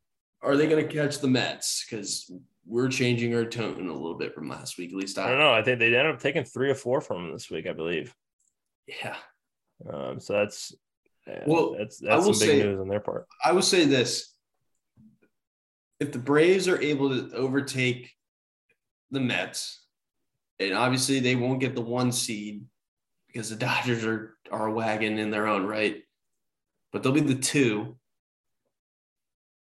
Are they going to catch the Mets? Because we're changing our tone a little bit from last week. At least I I don't know. I think they ended up taking three or four from them this week, I believe. Yeah. Um, so that's yeah, Well, that's that's will some big say- news on their part. I would say this: if the Braves are able to overtake the Mets, and obviously they won't get the one seed because the Dodgers are are a wagon in their own right, but they'll be the two,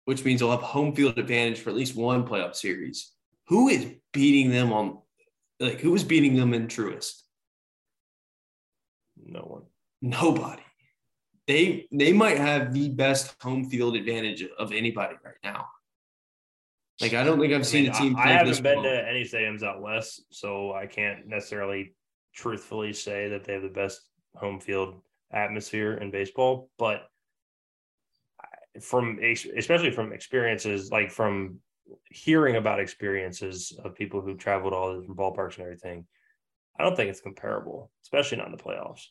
which means they'll have home field advantage for at least one playoff series. Who is beating them on? Like who is beating them in Truist? No one. Nobody. They they might have the best home field advantage of anybody right now. Like I don't think I've I seen mean, a team. I, I haven't been to any stadiums out west, so I can't necessarily truthfully say that they have the best home field atmosphere in baseball. But from especially from experiences, like from hearing about experiences of people who traveled all the different ballparks and everything, I don't think it's comparable, especially not in the playoffs.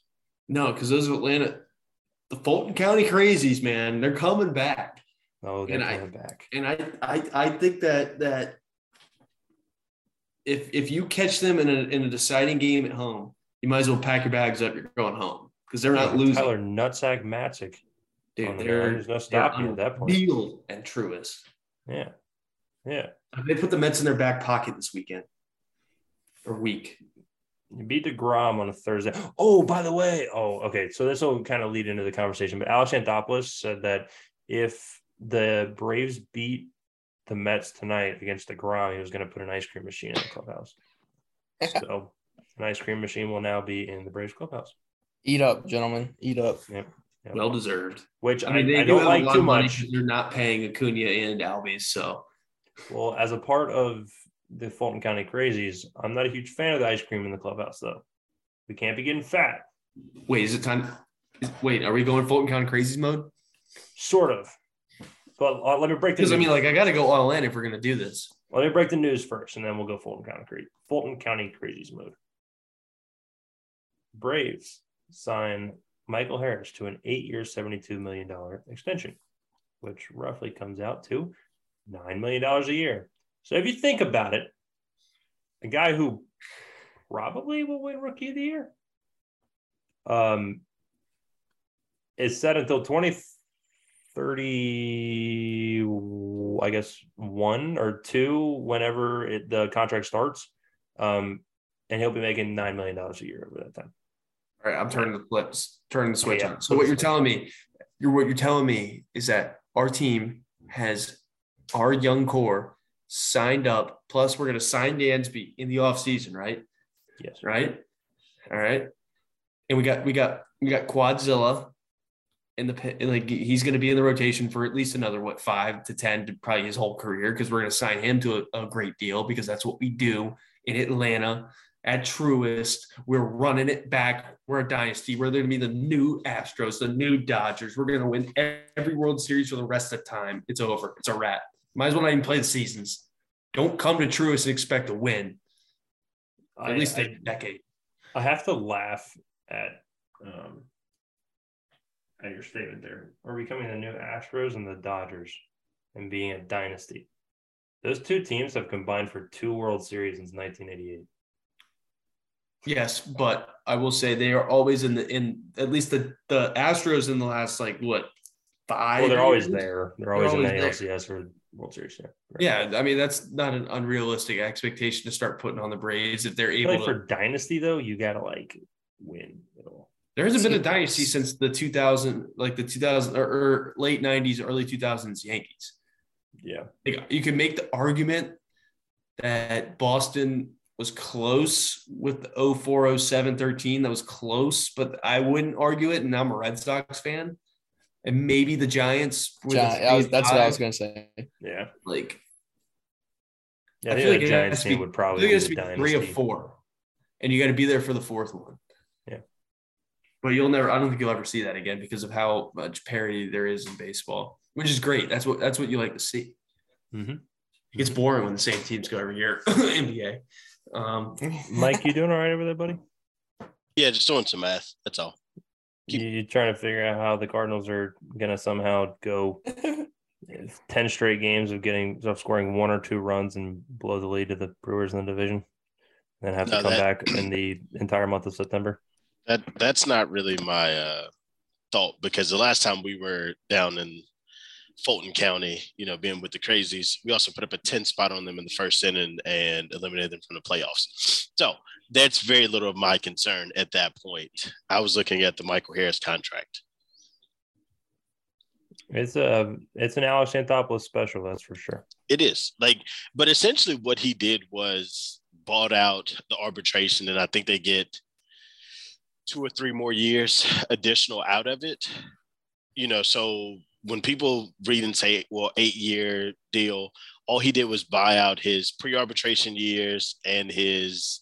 No, because those Atlanta, the Fulton County Crazies, man, they're coming back. Oh, And I- back. And I I I think that that if if you catch them in a in a deciding game at home, you might as well pack your bags up. You're going home because they're not Yeah, losing. Tyler Nutsack Matzek. Dude, the. There's no stopping at that point. Beal and Truist. Yeah. Yeah. They put the Mets in their back pocket this weekend or week. You beat DeGrom on a Thursday. Oh, by the way, oh, okay. So this will kind of lead into the conversation. But Alex Anthopoulos said that if the Braves beat the Mets tonight against DeGrom, he was going to put an ice cream machine in the clubhouse. so an ice cream machine will now be in the Braves clubhouse. Eat up, gentlemen. Eat up. Yep. Yep. Well deserved. Which I mean, they I, I do don't have like a lot too of money much. because they're not paying Acuna and Albies. So Well, as a part of the Fulton County Crazies, I'm not a huge fan of the ice cream in the clubhouse, though. We can't be getting fat. wait, is it time? Is, wait, are we going Fulton County Crazies mode? Sort of. But uh, let me break the Because I mean, like, I got to go all in if we're gonna do this. let me break the news first, and then we'll go Fulton County crazy. Fulton County crazies mode. Braves sign Michael Harris to an eight-year, seventy-two million dollar extension, which roughly comes out to nine million dollars a year. So if you think about it, a guy who probably will win Rookie of the Year, um, is set until 2030, I guess one or two, whenever it, the contract starts. Um, and he'll be making $9 million a year over that time. All right, I'm turning the flips, turning the switch yeah. on. So what you're telling me, you're what you're telling me is that our team has our young core signed up. Plus, we're gonna sign Dansby in the offseason, right? Yes. Right. All right. And we got we got we got Quadzilla in the. Like he's going to be in the rotation for at least another what five to ten, to probably his whole career, because we're going to sign him to a, a great deal because that's what we do in Atlanta at Truist. We're running it back. We're a dynasty. We're going to be the new Astros, the new Dodgers. We're going to win every World Series for the rest of time. It's over. It's a wrap. Might as well not even play the seasons. Don't come to Truist and expect to win for I, at least I, a decade. I have to laugh at um, at your statement there. Are becoming the new Astros and the Dodgers and being a dynasty? Those two teams have combined for two World Series since 1988. Yes, but I will say they are always in the in at least the the Astros in the last like what five. Well, they're always years? there. They're always, always in the. ALCS or World Series. Yeah. Right. Yeah, I mean that's not an unrealistic expectation to start putting on the Braves if they're able like to. for dynasty though, you gotta like win it all. There hasn't been a dynasty since the 2000, like the 2000 or, or late 90s, early 2000s Yankees. Yeah. Like, you can make the argument that Boston was close with the 04, 07, 13. That was close, but I wouldn't argue it. And I'm a Red Sox fan. And maybe the Giants. with Gi- a I was, that's what I was gonna say. Yeah. Like, Yeah. I, I feel like the Giants team be- would probably be it has the to be dynasty. three of four. And you got to be there for the fourth one. Yeah. But you'll never, I don't think you'll ever see that again because of how much parity there is in baseball, which is great. That's what, that's what you like to see. Mhm. It gets boring when the same teams go every year. NBA. Um, Mike, you doing all right over there, buddy? Yeah, just doing some math. That's all. You, you trying to figure out how the Cardinals are gonna somehow go ten straight games of getting of scoring one or two runs and blow the lead to the Brewers in the division, and then have to No, come that- back in the entire month of September. That that's not really my uh, thought because the last time we were down in Fulton County, you know, being with the crazies, we also put up a 10 spot on them in the first inning and eliminated them from the playoffs. So that's very little of my concern at that point. I was looking at the Michael Harris contract. It's a it's an Alex Anthopoulos special, that's for sure. It is like, but essentially what he did was bought out the arbitration, and I think they get two or three more years additional out of it. You know, so when people read and say, well, eight year deal, all he did was buy out his pre arbitration years and his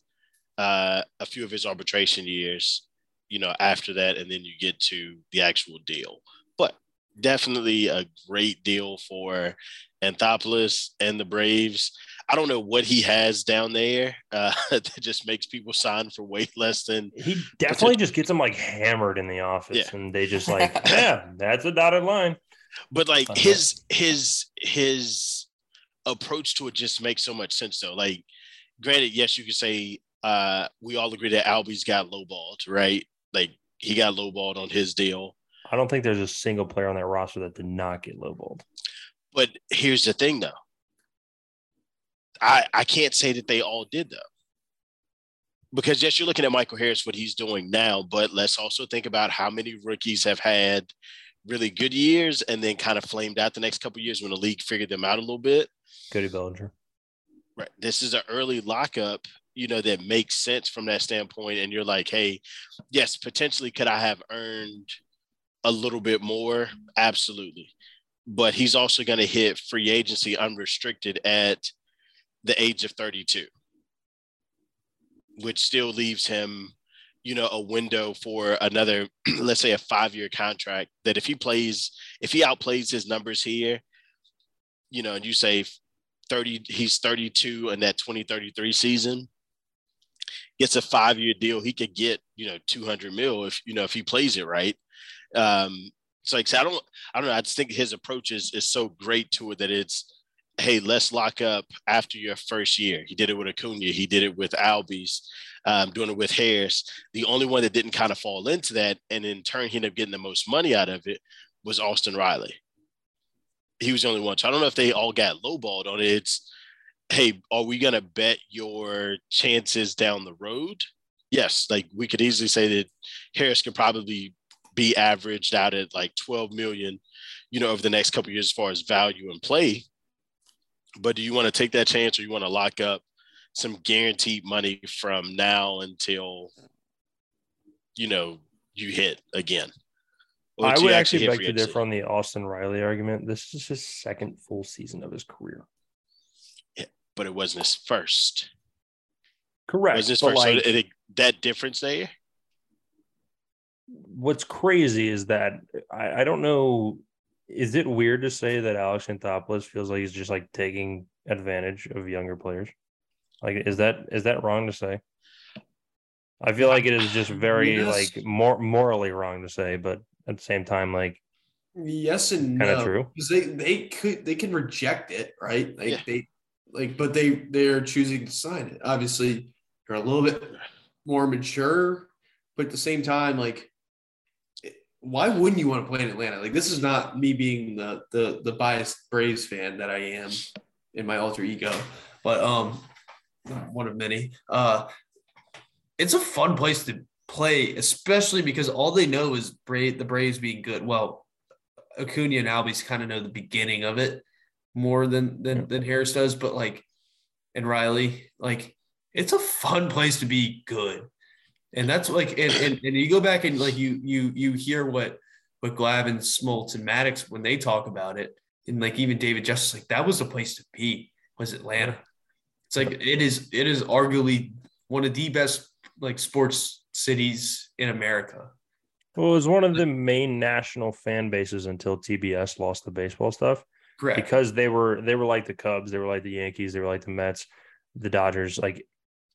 uh, a few of his arbitration years, you know, after that, and then you get to the actual deal. But definitely a great deal for Anthopoulos and the Braves. I don't know what he has down there uh, that just makes people sign for way less than. He definitely just gets them like hammered in the office, Yeah. and they just like, yeah, that's a dotted line. But like Uh-huh. his his his approach to it just makes so much sense though. Like, granted, yes, you could say uh, we all agree that Albies got lowballed, right? Like he got lowballed on his deal. I don't think there's a single player on that roster that did not get lowballed. But here's the thing though. I I can't say that they all did though. Because yes, you're looking at Michael Harris, what he's doing now, but let's also think about how many rookies have had really good years and then kind of flamed out the next couple of years when the league figured them out a little bit. Cody Bellinger. Right. This is an early lockup, you know, that makes sense from that standpoint. And you're like, hey, yes, potentially could I have earned a little bit more? Absolutely. But he's also going to hit free agency unrestricted at the age of 32, which still leaves him, you know, a window for another, let's say a five year contract that if he plays, if he outplays his numbers here, you know, and you say 30, he's 32 in that 2033 season, gets a five year deal, he could get, you know, 200 mil if, you know, if he plays it right. Um, so like I don't, I don't know. I just think his approach is, is so great to it that it's, hey, let's lock up after your first year. He did it with Acuna. He did it with Albies, um, doing it with Harris. The only one that didn't kind of fall into that, and in turn, he ended up getting the most money out of it, was Austin Riley. He was the only one. So I don't know if they all got lowballed on it. It's, hey, are we going to bet your chances down the road? Yes, like we could easily say that Harris can probably be averaged out at like 12 million, you know, over the next couple years as far as value and play. But do you want to take that chance or you want to lock up some guaranteed money from now until you know you hit again? I would actually hit beg to differ on the Austin Riley argument. This is his second full season of his career. Yeah, But it wasn't his first. Correct. It was his first. like, so it, that difference there. What's crazy is that I, I don't know. Is it weird to say that Alex Anthopoulos feels like he's just like taking advantage of younger players? Like, is that is that wrong to say? I feel like it is just very Yes. like more morally wrong to say, but at the same time, like Yes and Kinda no. true. Because they they could they can reject it, right? Like Yeah. they like, but they they're choosing to sign it. Obviously, they're a little bit more mature, but at the same time, like, it- why wouldn't you want to play in Atlanta? Like, this is not me being the the the biased Braves fan that I am in my alter ego, but um, one of many. Uh, it's a fun place to play, especially because all they know is Bra- the Braves being good. Well, Acuna and Albies kind of know the beginning of it more than than than Harris does, but like and Riley, like it's a fun place to be good. And that's like and, and, and you go back and like you you you hear what what Glavine, Smoltz, and Maddux when they talk about it, and like even David Justice, like that was the place to be, was Atlanta. It's like it is it is arguably one of the best like sports cities in America. well, it was one of the main national fan bases until TBS lost the baseball stuff. Correct. because they were they were like the Cubs, they were like the Yankees, they were like the Mets, the Dodgers, like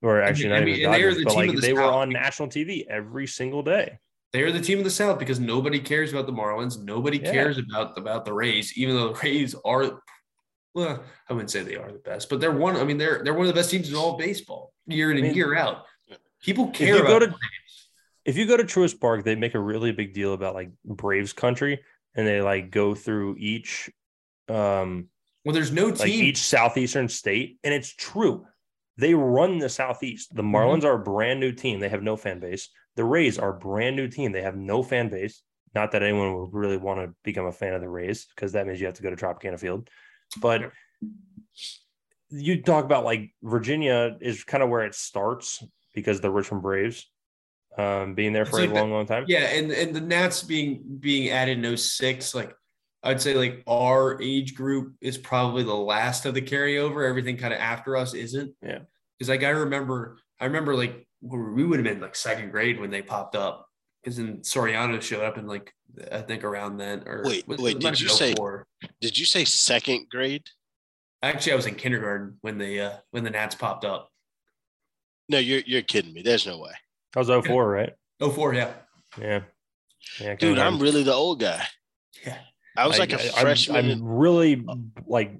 or actually I not even the they are Dodgers, the but like the they were on national TV every single day. They're the team of the South because nobody cares about the Marlins. Nobody Yeah. cares about about the Rays, even though the Rays are. Well, I wouldn't say they are the best, but they're one. I mean, they're they're one of the best teams in all of baseball, year in I and year out. People If care you go about. to if you go to Truist Park, they make a really big deal about like Braves country, and they like go through each um well, there's no like team. each southeastern state, and it's true. They run the southeast. The Mm-hmm. Marlins are a brand new team. They have no fan base. The Rays are a brand new team. They have no fan base. Not that anyone would really want to become a fan of the Rays, because that means you have to go to Tropicana Field. But you talk about like Virginia is kind of where it starts because the Richmond Braves um, being there for It's a like long, long time. yeah, and and the Nats being being added in 06, like I'd say like our age group is probably the last of the carryover. Everything kind of after us isn't. Yeah. Because like I remember, I remember like we would have been like second grade when they popped up. Because then Soriano showed up in like I think around then or Wait, was- wait, did you say- 04. Did you say second grade? Actually, I was in kindergarten when the uh, when the Nats popped up. No, you're you're kidding me. There's no way, That was 04, right? Oh four, yeah. Yeah. Yeah. dude. I'm really the old guy. Yeah. I was like a I'm- freshman. I'm, in- really like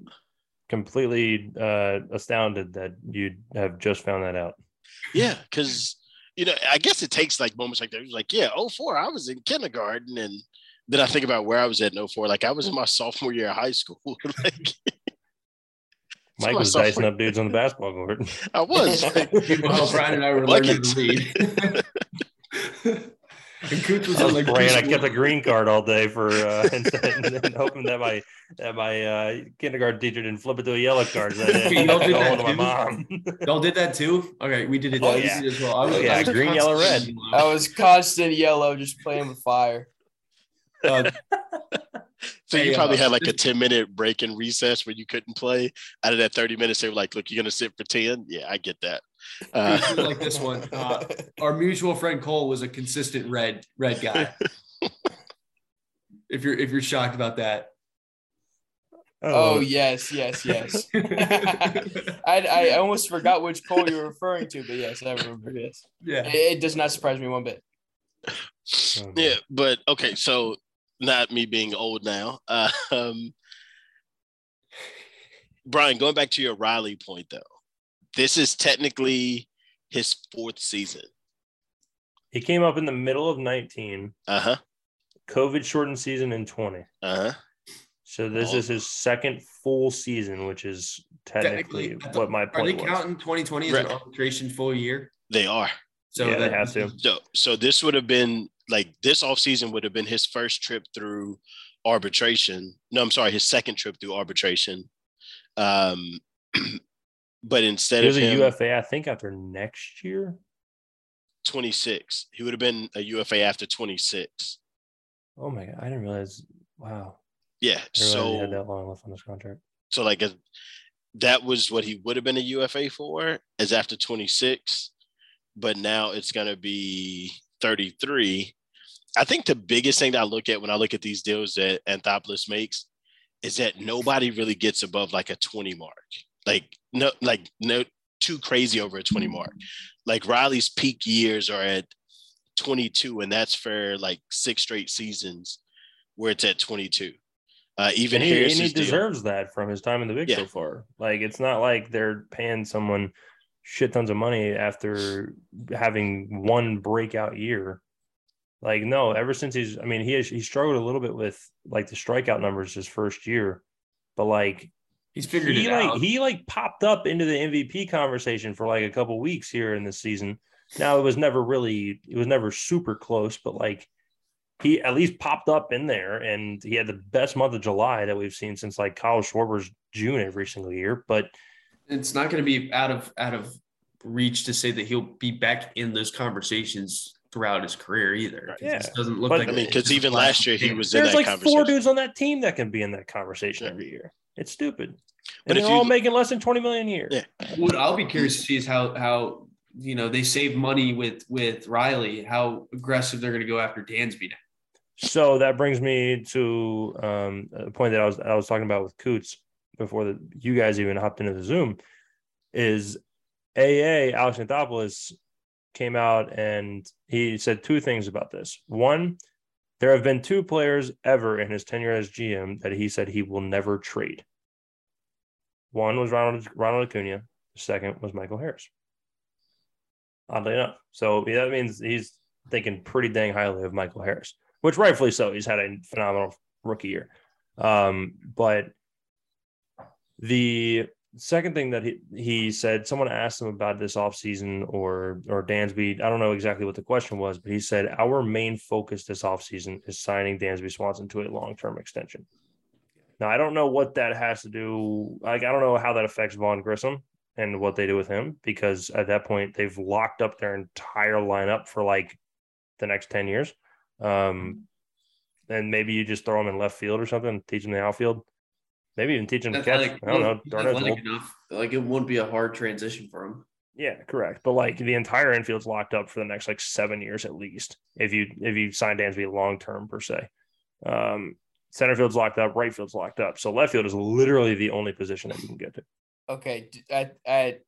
completely uh, astounded that you have just found that out. Yeah, because you know, I guess it takes like moments like that. It was like, yeah, 04, I was in kindergarten, and then I think about where I was at in 04. Like I was in my sophomore year of high school. like Mike was sophomore- dicing up dudes on the basketball court. I was. Like, Meanwhile, Brian and I were learning to read. and Cooch was I was like praying I kept a green card all day for uh, and, and hoping that my that my uh, kindergarten teacher didn't flip it to a yellow card. So I didn't You have all to did that my too? mom. Y'all did that too? Okay, we did it. Oh, yeah. as well. I was, Oh, yeah, I was green, yellow, red. constantly- I was constant yellow, just playing with fire. Uh, so you probably had like a 10 minute break in recess where you couldn't play. Out of that 30 minutes, they were like, look, you're going to sit for 10. Yeah, I get that. Uh, like this one. Uh, our mutual friend Cole was a consistent red red guy. if you're if you're shocked about that, Oh yes, yes, yes. I, I almost forgot which Cole you were referring to, but yes, I remember. Yes, yeah. it, it does not surprise me one bit. Oh, Yeah, but okay, so not me being old now. Uh, um, Brian, going back to your Riley point though, this is technically his fourth season. He came up in the middle of 19, Uh huh. COVID shortened season in 20. Uh huh. So this Oh. is his second full season, which is technically, Technically, what my point. Is are they point was. counting 2020 as an arbitration full year? They are. So Yeah, they have to. So, so this would have been like this offseason would have been his first trip through arbitration. No, I'm sorry, his second trip through arbitration. Um, but instead He was of a UFA, I think, after next year. 26, he would have been a UFA after 26. Oh my god, I didn't realize. Wow, Yeah. so he had that long left on this contract. so like a, that was what he would have been a UFA for, is after 26. But now it's going to be 33. I think the biggest thing that I look at when I look at these deals that Anthopoulos makes is that nobody really gets above like a 20 mark. Like no, like no too crazy over a 20 mark. Like Riley's peak years are at 22, and that's for like six straight seasons where it's at 22. Uh, even And he, and he deal- deserves that from his time in the big Yeah. so far. Like it's not like they're paying someone shit tons of money after having one breakout year. Like no, ever since he's, I mean, he has, he struggled a little bit with like the strikeout numbers his first year, but like he's figured he it like out. he like popped up into the MVP conversation for like a couple weeks here in this season. Now it was never really it was never super close, but like he at least popped up in there and he had the best month of July that we've seen since like Kyle Schwarber's June every single year. But it's not going to be out of out of reach to say that he'll be back in those conversations throughout his career either. Yeah. This doesn't look But- like I mean, because even last year he thing. was in there's that like conversation. four dudes on that team that can be in that conversation Yeah. every year. It's stupid. But And if they're you- all making less than 20 million a year. Yeah. What I'll be curious to see is how how you know they save money with with Riley, how aggressive they're going to go after Dansby now. So that brings me to um, a point that I was I was talking about with Coots before the, you guys even hopped into the Zoom. Is AA Alex Anthopoulos came out and he said two things about this. One, there have been two players ever in his tenure as GM that he said he will never trade. One was Ronald Ronald Acuna. The second was Michael Harris. Oddly enough, so that means he's thinking pretty dang highly of Michael Harris which rightfully so. He's had a phenomenal rookie year. Um, but the second thing that he, he said, someone asked him about this offseason or or Dansby. I don't know exactly what the question was, but he said our main focus this offseason is signing Dansby Swanson to a long-term extension. Now I don't know what that has to do. Like I don't know how that affects Vaughn Grissom and what they do with him because at that point they've locked up their entire lineup for like the next 10 years. Um, and maybe you just throw him in left field or something, teach him the outfield. Maybe even teach him to catch. Athletic- I don't know. he's athletic old. enough. Like it won't be a hard transition for him. Yeah, correct. But like the entire infield's locked up for the next like seven years at least. If you if you sign Dansby long term per se, um, center field's locked up, right field's locked up. So left field is literally the only position that you can get to. Okay, d- at, at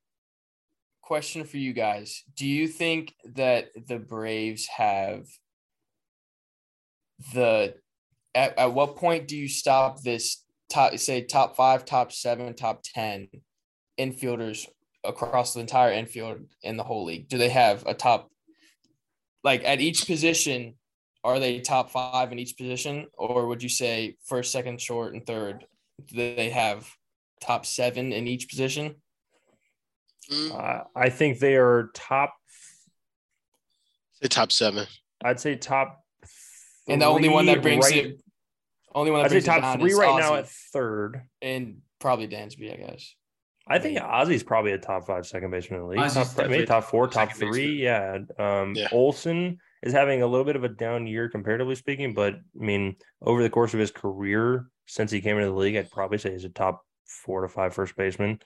question for you guys: Do you think that the Braves have the at, at what point do you stop this top say top five, top seven, top ten infielders across the entire infield in the whole league? Do they have a top like at each position? Are they top five in each position, or would you say first, second, short, and third? Do they have top seven in each position? Mm, Uh, I think they are top. say top seven. I'd say top. And the only one that brings right, it, only one that I'd say top three is right now at third. and probably Dansby, I guess. I think Ozzie's probably a top five second baseman in the league. Ozzie's Top, maybe definitely top four, top second three. Yeah. Um, Yeah. Olson is having a little bit of a down year comparatively speaking, but I mean, over the course of his career since he came into the league, I'd probably say he's a top four to five first baseman.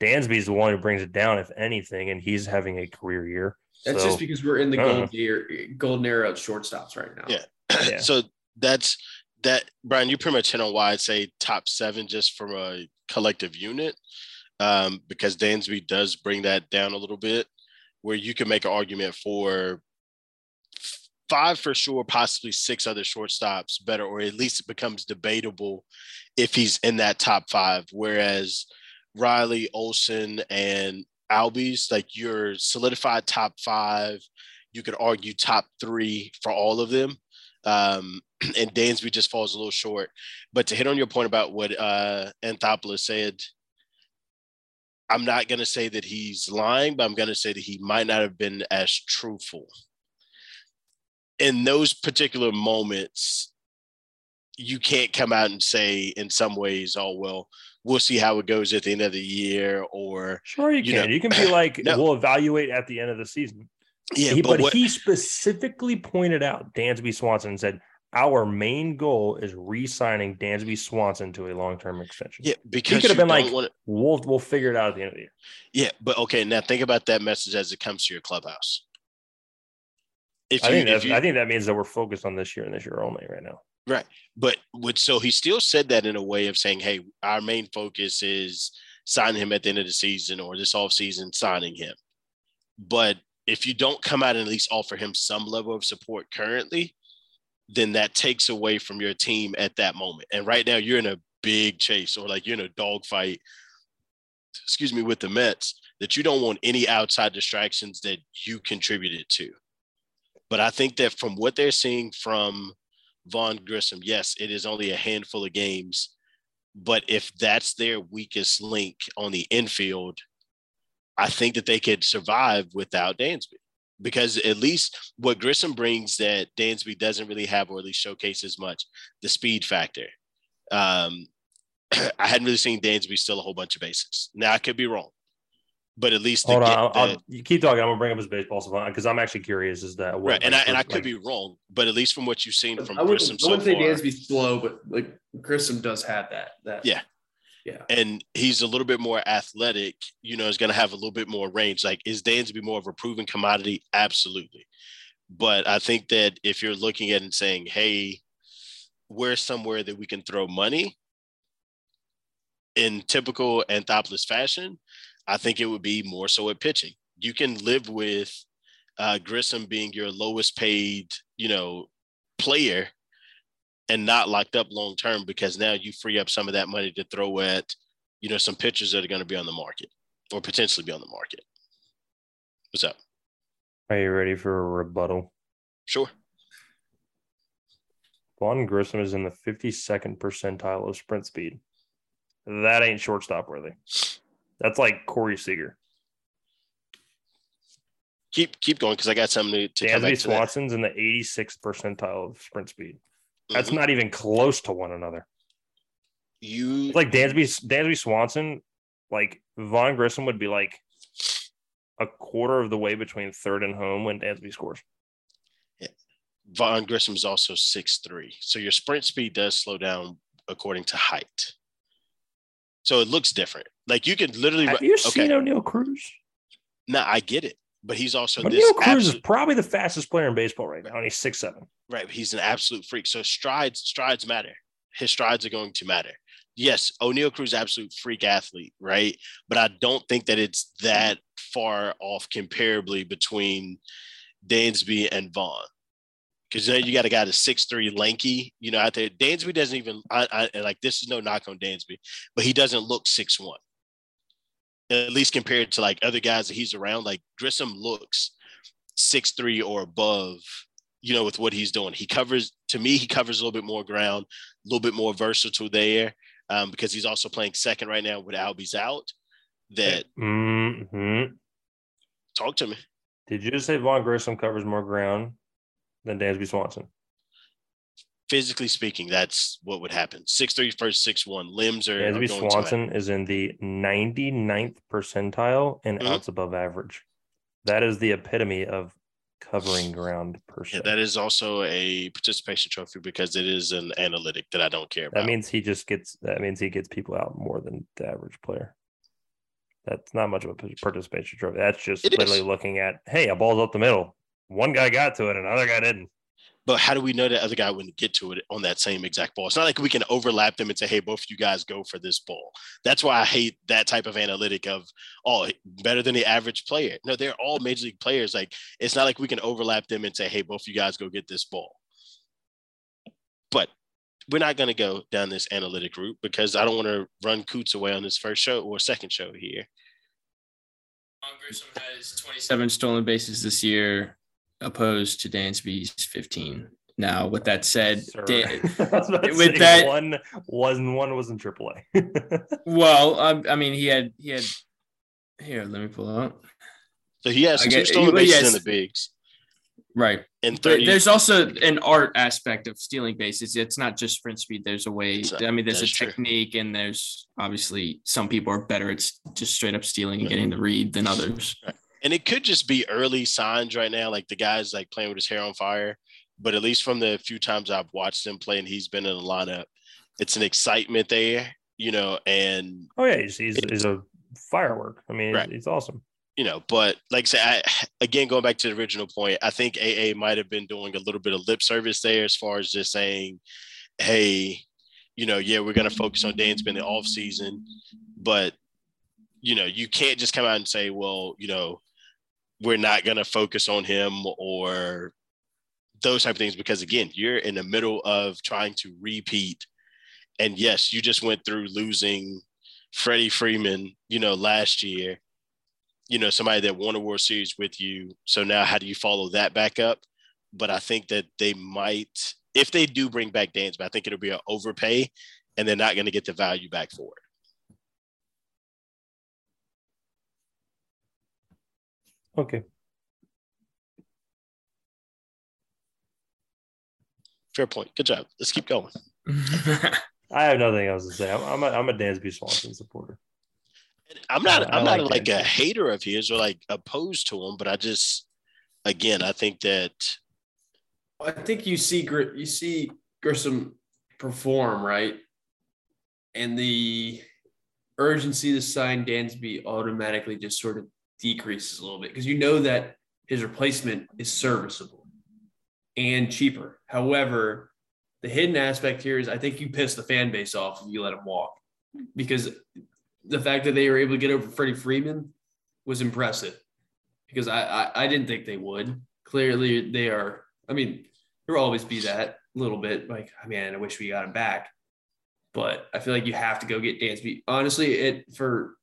Dansby's the one who brings it down, if anything, and he's having a career year. That's So, just because we're in the golden era, golden era of shortstops right now. Yeah. Yeah. so that's that Brian, you pretty much hit on why I'd say top seven just from a collective unit, um, because Dansby does bring that down a little bit, where you can make an argument for five for sure, possibly six other shortstops better, or at least it becomes debatable if he's in that top five. Whereas Riley, Olson, and Albies, like your solidified top five, you could argue top three for all of them. Um, and Dansby just falls a little short. But to hit on your point about what uh, Anthopoulos said, I'm not going to say that he's lying, but I'm going to say that he might not have been as truthful. In those particular moments, you can't come out and say, in some ways, oh, well, we'll see how it goes at the end of the year. Or, sure, you, you can. Know. You can be like, no. we'll evaluate at the end of the season. Yeah, he, but, but what, he specifically pointed out Dansby Swanson and said, our main goal is re-signing Dansby Swanson to a long-term extension. Yeah, because he could have been like, wanna... "We'll we'll figure it out at the end of the year." Yeah, but okay, now think about that message as it comes to your clubhouse. If I think you, I think that means that we're focused on this year and this year only right now. Right, but would so he still said that in a way of saying, "Hey, our main focus is signing him at the end of the season or this off season, signing him." But if you don't come out and at least offer him some level of support currently, then that takes away from your team at that moment. And right now you're in a big chase or like you're in a dogfight, excuse me, with the Mets that you don't want any outside distractions that you contributed to. But I think that from what they're seeing from Vaughn Grissom, yes, it is only a handful of games. But if that's their weakest link on the infield, I think that they could survive without Dansby because at least what Grissom brings that Dansby doesn't really have, or at least showcases much, the speed factor. Um, I hadn't really seen Dansby steal a whole bunch of bases. Now I could be wrong, but at least hold on. I'll, I'll, you keep talking. I'm gonna bring up his baseball stuff because I'm actually curious. Is that what, right? And like, I and I could be wrong, but at least from what you've seen from I Grissom so I wouldn't far, say Dansby's slow, but like Grissom does have that. That yeah. Yeah. And he's a little bit more athletic, you know, is going to have a little bit more range. Like, is Dansby more of a proven commodity? Absolutely. But I think that if you're looking at and saying, hey, where's somewhere that we can throw money in typical Anthopoulos fashion, I think it would be more so at pitching. You can live with uh, Grissom being your lowest paid, you know, player and not locked up long term because now you free up some of that money to throw at, you know, some pitchers that are going to be on the market or potentially be on the market. What's up? Are you ready for a rebuttal? Sure. Vaughn Grissom is in the 52nd percentile of sprint speed. That ain't shortstop worthy. That's like Corey Seager. Keep keep going because I got something to, to Dansby Swanson's in the 86th percentile of sprint speed. That's mm-hmm. not even close to one another. You it's like Dansby Dansby Swanson, like Vaughn Grissom would be like a quarter of the way between third and home when Dansby scores. Yeah. Vaughn Grissom is also six three, so your sprint speed does slow down according to height. So it looks different. Like you could literally. Have you okay. seen Oneil Cruz? No, I get it but he's also Oneil this Cruz absolute, is probably the fastest player in baseball right now, and he's six seven. Right, he's an absolute freak. So strides, strides matter. His strides are going to matter. Yes, Oneil Cruz, absolute freak athlete, right? But I don't think that it's that far off comparably between Dansby and Vaughn. Because then you got a guy that's six three, lanky, you know, out there. Dansby doesn't even, I, I like this is no knock on Dansby, but he doesn't look six one at least compared to like other guys that he's around. Like Grissom looks six three or above, you know, with what he's doing. He covers to me, he covers a little bit more ground, a little bit more versatile there. Um, because he's also playing second right now with Albies out. That mm-hmm. talk to me. Did you just say Vaughn Grissom covers more ground than Dansby Swanson? Physically speaking, that's what would happen. Six three first six one limbs are. Dansby Swanson is in the 99th percentile and mm-hmm. outs above average. That is the epitome of covering ground per se. Yeah, that is also a participation trophy because it is an analytic that I don't care about. That means he just gets. That means he gets people out more than the average player. That's not much of a participation trophy. That's just it literally is. looking at, hey, a ball's up the middle. One guy got to it, another guy didn't. But how do we know that other guy wouldn't get to it on that same exact ball? It's not like we can overlap them and say, hey, both of you guys go for this ball. That's why I hate that type of analytic of, oh, better than the average player. No, they're all major league players. Like, it's not like we can overlap them and say, hey, both of you guys go get this ball. But we're not going to go down this analytic route because I don't want to run Coots away on this first show or second show here. Grissom has 27 stolen bases this year, opposed to Dansby's 15. Now, with that said, Dan, with that one wasn't one was in AAA. well, I, I, mean, he had he had here. Let me pull up. So he has two stolen bases yes. in the bigs. Right. And 30, there's also an art aspect of stealing bases. It's not just sprint speed. There's a way. Not, I mean, there's a technique, true. and there's obviously some people are better at just straight up stealing and getting the read than others. And it could just be early signs right now, like the guy's like playing with his hair on fire. But at least from the few times I've watched him play and he's been in the lineup, it's an excitement there, you know. And oh yeah, he's he's, he's a firework. I mean, right. he's awesome you know, but like I say, I, again, going back to the original point, I think AA might have been doing a little bit of lip service there as far as just saying, hey, you know, yeah, we're going to focus on Dansby in the off season, but, you know, you can't just come out and say, well, you know, we're not going to focus on him or those type of things because again you're in the middle of trying to repeat and yes you just went through losing freddie freeman you know last year you know, somebody that won a World Series with you. So now how do you follow that back up? But I think that they might, if they do bring back Dansby, I think it'll be an overpay and they're not going to get the value back for it. Okay. Fair point. Good job. Let's keep going. I have nothing else to say. I'm, I'm a, I'm a Dansby Swanson supporter. I'm not. I'm not like, a hater of his or like opposed to him, but I just, again, I think that. I think you see you see Grissom perform right, and the urgency to sign Dansby automatically just sort of decreases a little bit because you know that his replacement is serviceable and cheaper. However, the hidden aspect here is I think you piss the fan base off if you let him walk because the fact that they were able to get over Freddie Freeman was impressive because I, I, I didn't think they would. Clearly, they are. I mean, there will always be that little bit like, oh, I mean, I wish we got him back. But I feel like you have to go get Dansby. Honestly, it for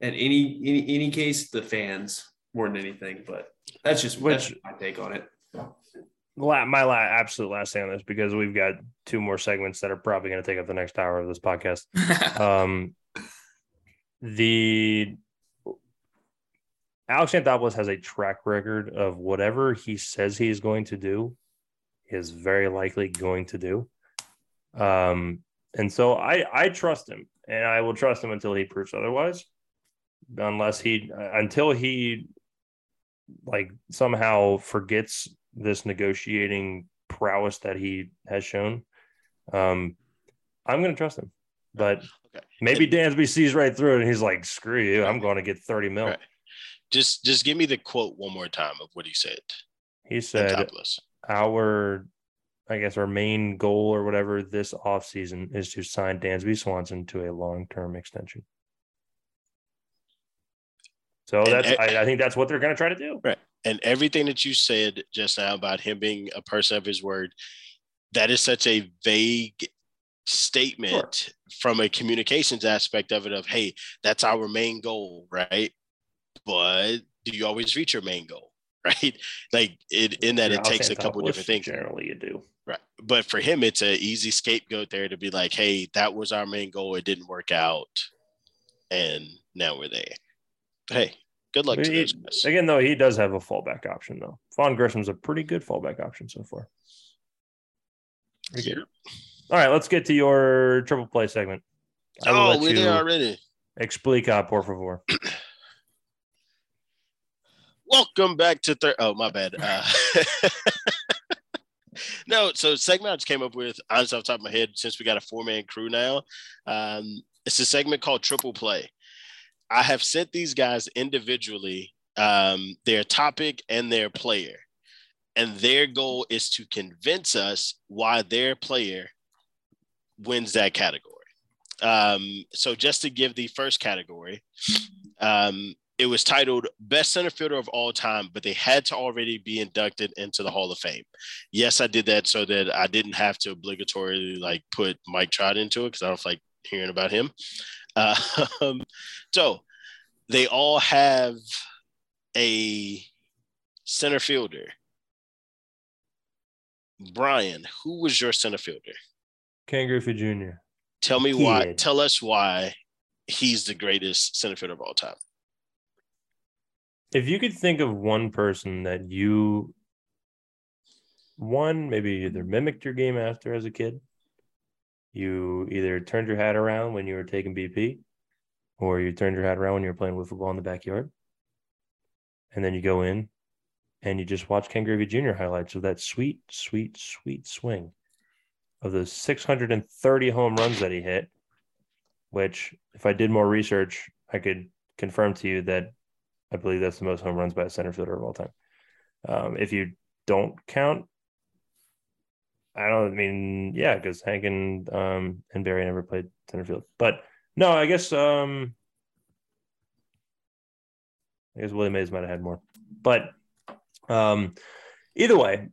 at any any any case, the fans more than anything. But that's just Which, that's my take on it. My last, absolute last thing on this because we've got two more segments that are probably going to take up the next hour of this podcast. um, the Alex Anthopoulos has a track record of whatever he says he's going to do is very likely going to do. Um, and so I I trust him, and I will trust him until he proves otherwise. Unless he until he like somehow forgets this negotiating prowess that he has shown, um, I'm going to trust him. But okay. maybe Dansby sees right through it and he's like, screw you, I'm going to get 30 mil. Right. Just just give me the quote one more time of what he said. He said our I guess our main goal or whatever this offseason is to sign Dansby Swanson to a long-term extension. So and, that's I, I think that's what they're going to try to do. Right. And everything that you said just now about him being a person of his word, that is such a vague statement sure. from a communications aspect of it of hey that's our main goal right? But do you always reach your main goal right? Like it in that yeah, it takes a couple different things. generally you do. Right. But for him it's an easy scapegoat there to be like hey that was our main goal. It didn't work out. And now we're there hey good luck he, again though he does have a fallback option though Vaughn Grissom's a pretty good fallback option so far Sure. All right, let's get to your triple play segment. Oh, we're there already. Explica, por favor. Welcome back to third. Oh, my bad. Uh, no, so segment I just came up with honestly off the top of my head since we got a four man crew now. Um, it's a segment called Triple Play. I have sent these guys individually um, their topic and their player. and their goal is to convince us why their player wins that category. Um, so just to give the first category, um, it was titled Best Center Fielder of All Time, but they had to already be inducted into the Hall of Fame. Yes, I did that so that I didn't have to obligatorily like put Mike Trout into it because I don't like hearing about him. Uh, so they all have a center fielder. Brian, who was your center fielder? Ken Griffey Jr. Tell me why. Tell us why he's the greatest center fielder of all time. If you could think of one person that you one maybe either mimicked your game after as a kid, you either turned your hat around when you were taking BP, or you turned your hat around when you were playing with football in the backyard, and then you go in and you just watch Ken Griffey Jr. highlights of that sweet, sweet, sweet swing of those 630 home runs that he hit, which, if I did more research, I could confirm to you that I believe that's the most home runs by a center fielder of all time. Um, if you don't count, I don't mean, yeah, because Hank and um, and Barry never played center field, but no, I guess um, I guess Willie Mays might have had more, but um, either way,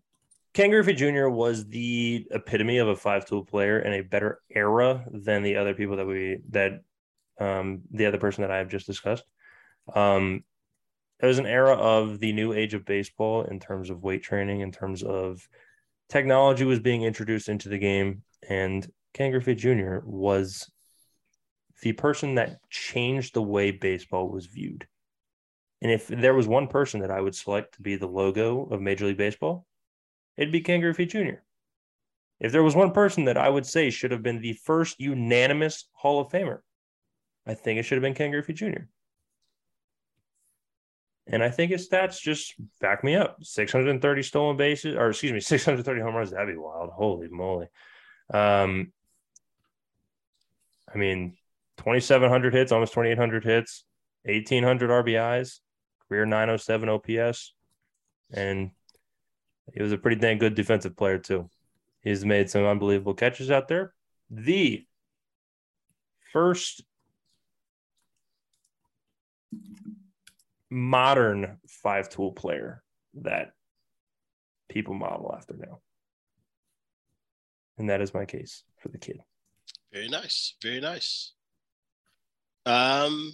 Ken Griffey Jr. was the epitome of a five tool player in a better era than the other people that we that um, the other person that I have just discussed. Um, it was an era of the new age of baseball in terms of weight training, in terms of technology was being introduced into the game, and Ken Griffey Jr. was the person that changed the way baseball was viewed. And if there was one person that I would select to be the logo of Major League Baseball, it'd be Ken Griffey Jr. If there was one person that I would say should have been the first unanimous Hall of Famer, I think it should have been Ken Griffey Jr. And I think his stats just back me up. 630 stolen bases, or excuse me, 630 home runs. That'd be wild. Holy moly. Um, I mean, 2,700 hits, almost 2,800 hits, 1,800 RBIs, career 907 OPS. And he was a pretty dang good defensive player, too. He's made some unbelievable catches out there. The first modern five tool player that people model after now. And that is my case for the kid. Very nice. Very nice. Um,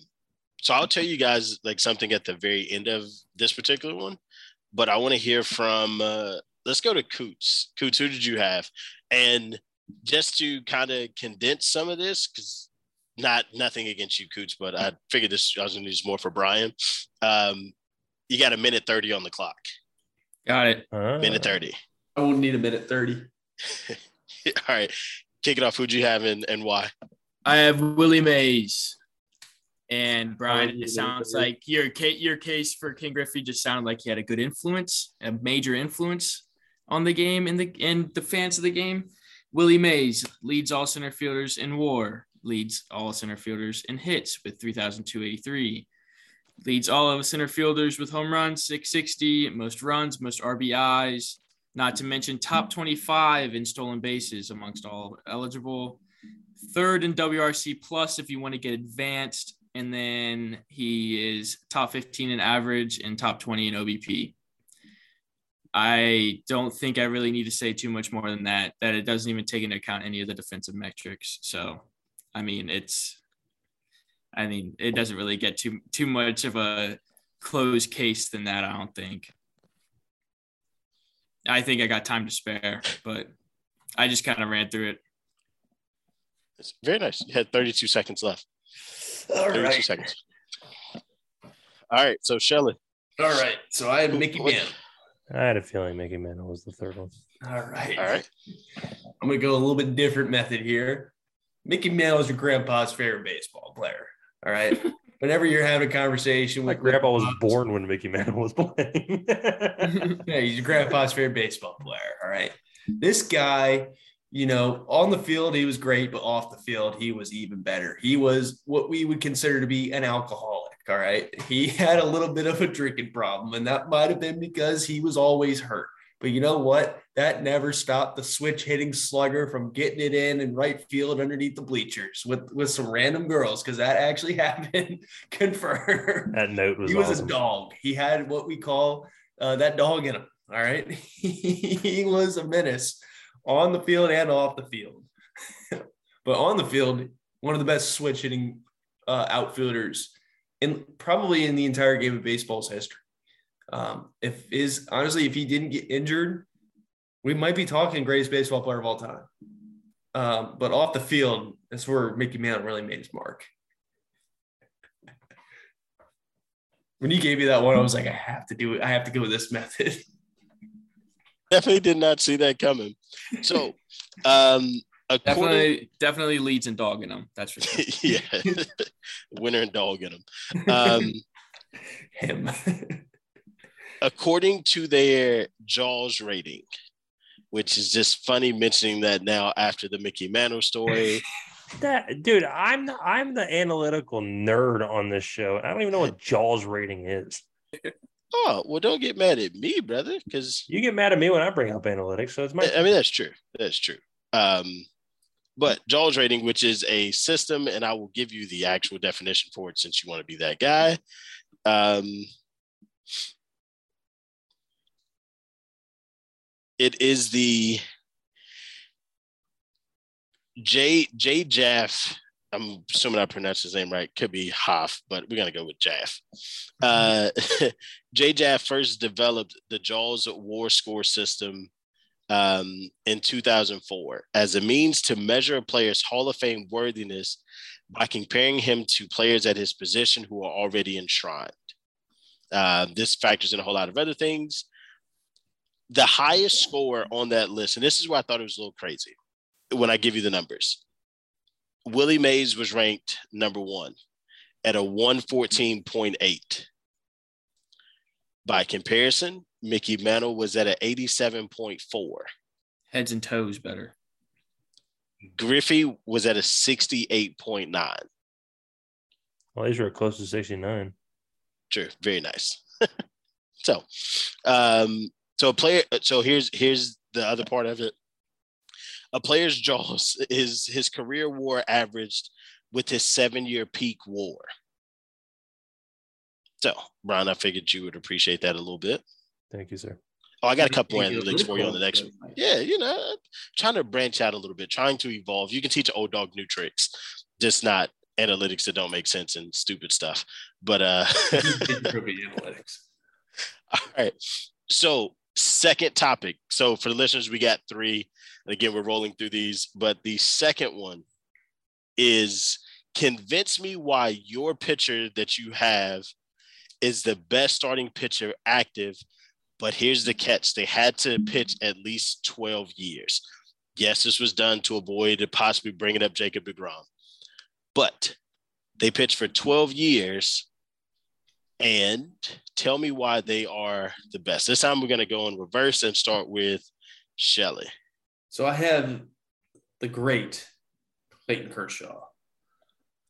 so I'll tell you guys like something at the very end of this particular one, but I want to hear from uh let's go to Coots. Coots, who did you have? And just to kind of condense some of this, because not nothing against you, Coots, but I figured this I was gonna use more for Brian. Um, you got a minute 30 on the clock. Got it. Minute 30. I won't need a minute 30. All right. Kick it off. Who'd you have and, and why? I have Willie Mays. And Brian, it sounds like your case, your case for Ken Griffey just sounded like he had a good influence, a major influence on the game and the and the fans of the game. Willie Mays leads all center fielders in WAR, leads all center fielders in hits with 3,283, leads all of center fielders with home runs 660, most runs, most RBIs. Not to mention top 25 in stolen bases amongst all eligible third in WRC plus if you want to get advanced, and then he is top 15 in average and top 20 in OBP. I don't think I really need to say too much more than that. That it doesn't even take into account any of the defensive metrics. So, I mean, it's, I mean, it doesn't really get too too much of a closed case than that. I don't think. I think I got time to spare, but I just kind of ran through it. It's very nice. You had 32 seconds left. All 32 right. seconds. All right. So Shelly. All right. So I had Mickey Man. I had a feeling Mickey Mantle was the third one. All right. All right. I'm gonna go a little bit different method here. Mickey Mantle is your grandpa's favorite baseball player. All right. Whenever you're having a conversation My with grandpa was grandpas- born when Mickey Mantle was playing. yeah, he's your grandpa's favorite baseball player. All right. This guy, you know, on the field, he was great, but off the field, he was even better. He was what we would consider to be an alcoholic. All right. He had a little bit of a drinking problem, and that might have been because he was always hurt. But you know what? That never stopped the switch hitting slugger from getting it in and right field underneath the bleachers with, with some random girls because that actually happened. Confirmed. That note was he was awesome. a dog. He had what we call uh, that dog in him. All right. he was a menace on the field and off the field. but on the field, one of the best switch hitting uh, outfielders in probably in the entire game of baseball's history. Um, if is honestly, if he didn't get injured, we might be talking greatest baseball player of all time. Um, but off the field, that's where Mickey Mantle really made his mark. when you gave me that one, I was like, I have to do it. I have to go with this method. Definitely did not see that coming. So, um, according, Definitely, definitely leads in dog in them. That's for sure. yeah, winner and dog in them. Um, Him. According to their Jaws rating, which is just funny mentioning that now after the Mickey Mantle story. That dude, I'm the I'm the analytical nerd on this show. I don't even know what Jaws rating is. oh, well, don't get mad at me, brother, because You get mad at me when I bring up analytics, so it's my I mean that's true. That's true. Um, but Jaws rating, which is a system, and I will give you the actual definition for it since you want to be that guy. Um, it is the J J Jaff. I'm assuming I pronounced his name right. Could be Hoff, but we're gonna go with Jaff. Uh, J Jaff first developed the Jaws War Score system um, in 2004 as a means to measure a player's Hall of Fame worthiness by comparing him to players at his position who are already enshrined. Uh, this factors in a whole lot of other things. The highest score on that list, and this is where I thought it was a little crazy when I give you the numbers. Willie Mays was ranked number one at a 114.8. By comparison, Mickey Mantle was at an 87.4. Heads and toes better. Griffey was at a 68.9. well, these were close to 69. True, very nice. so, um, so a player. So here's here's the other part of it. A player's jaws is his career WAR averaged with his seven year peak WAR. So, Brian, I figured you would appreciate that a little bit. Thank you, sir. Oh, I got a couple Thank you. analytics for you on the next one. Yeah, you know, trying to branch out a little bit, trying to evolve. You can teach old dog new tricks, just not analytics that don't make sense and stupid stuff. But uh analytics. all right. So second topic. So for the listeners, we got three. And again, we're rolling through these, but the second one is convince me why your pitcher that you have is the best starting pitcher active. But here's the catch they had to pitch at least 12 years. Yes, this was done to avoid possibly bringing up Jacob DeGrom, but they pitched for 12 years. And tell me why they are the best. This time we're going to go in reverse and start with Shelly. So I have the great Clayton Kershaw.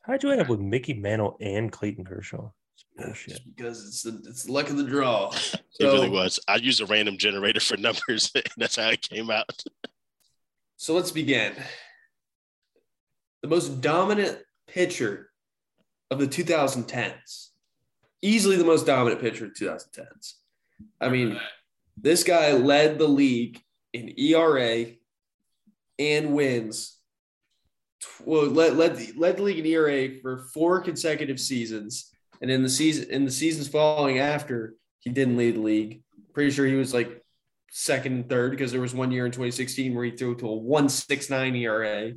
How'd you end up with Mickey Mantle and Clayton Kershaw? It's bullshit. Because it's the it's the luck of the draw. It really was. I used a random generator for numbers, and that's how it came out. so let's begin. The most dominant pitcher of the 2010s. Easily the most dominant pitcher in 2010s. I mean, this guy led the league in ERA and wins. Well, led led the, led the league in ERA for four consecutive seasons, and in the season in the seasons following after, he didn't lead the league. Pretty sure he was like second and third because there was one year in 2016 where he threw to a 1.69 ERA,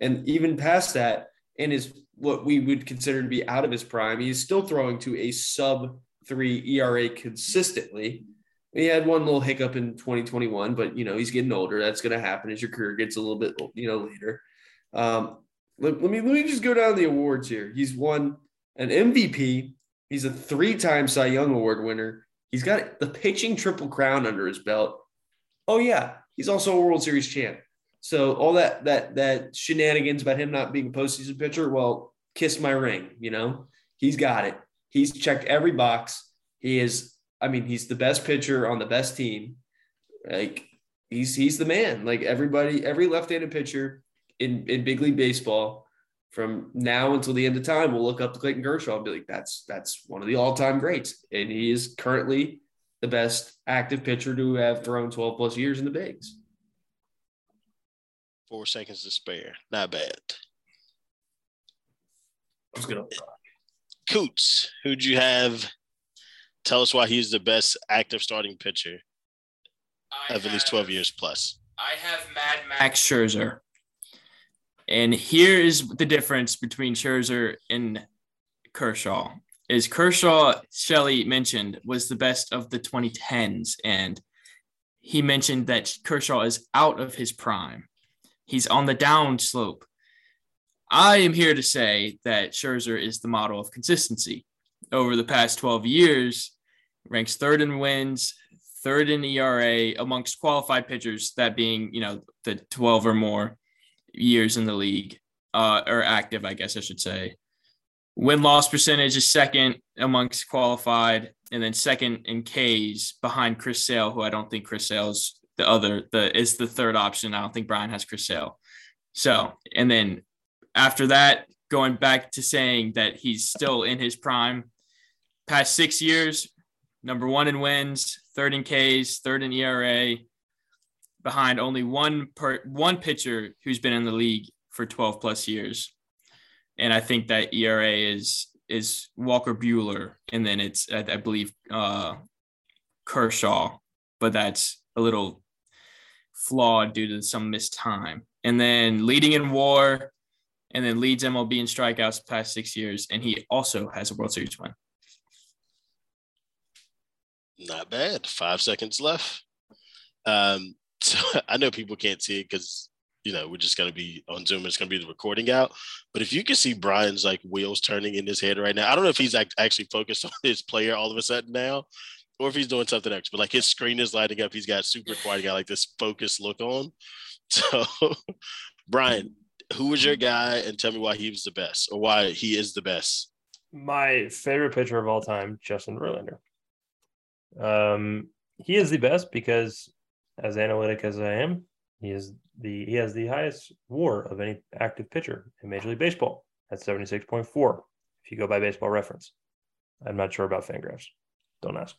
and even past that, in his what we would consider to be out of his prime, he's still throwing to a sub three ERA consistently. He had one little hiccup in 2021, but you know he's getting older. That's going to happen as your career gets a little bit you know later. Um, let, let me let me just go down the awards here. He's won an MVP. He's a three-time Cy Young Award winner. He's got the pitching triple crown under his belt. Oh yeah, he's also a World Series champ. So all that that that shenanigans about him not being a postseason pitcher, well, kiss my ring. You know, he's got it. He's checked every box. He is. I mean, he's the best pitcher on the best team, Like he's he's the man. Like everybody, every left-handed pitcher in in big league baseball from now until the end of time will look up to Clayton Kershaw and be like, that's that's one of the all-time greats. And he is currently the best active pitcher to have thrown 12 plus years in the bigs. Four seconds to spare. Not bad. I was gonna Coots, who'd you have? Tell us why he's the best active starting pitcher of at least 12 years plus. I have Mad Max Scherzer. And here is the difference between Scherzer and Kershaw. Is Kershaw, Shelly mentioned, was the best of the 2010s. And he mentioned that Kershaw is out of his prime. He's on the down slope. I am here to say that Scherzer is the model of consistency. Over the past 12 years, ranks third in wins, third in ERA amongst qualified pitchers, that being, you know, the 12 or more years in the league, uh, or active, I guess I should say. Win loss percentage is second amongst qualified, and then second in Ks behind Chris Sale, who I don't think Chris Sale's the other, the is the third option. I don't think Brian has Chris Sale. So, and then after that, going back to saying that he's still in his prime, past six years, number one in wins, third in Ks, third in ERA, behind only one per one pitcher who's been in the league for 12 plus years. And I think that ERA is is Walker Buehler, and then it's I, I believe uh, Kershaw, but that's a little flawed due to some missed time. And then leading in WAR, and then leads MLB in strikeouts past six years, and he also has a World Series win. Not bad. Five seconds left. Um, so I know people can't see it because you know we're just gonna be on Zoom. It's gonna be the recording out. But if you can see Brian's like wheels turning in his head right now, I don't know if he's actually focused on his player all of a sudden now, or if he's doing something else. But like his screen is lighting up. He's got super quiet. Got like this focused look on. So, Brian, who was your guy, and tell me why he was the best, or why he is the best. My favorite pitcher of all time, Justin Verlander. Um, he is the best because, as analytic as I am, he is the he has the highest WAR of any active pitcher in Major League Baseball at seventy six point four. If you go by Baseball Reference, I'm not sure about Fangraphs. Don't ask.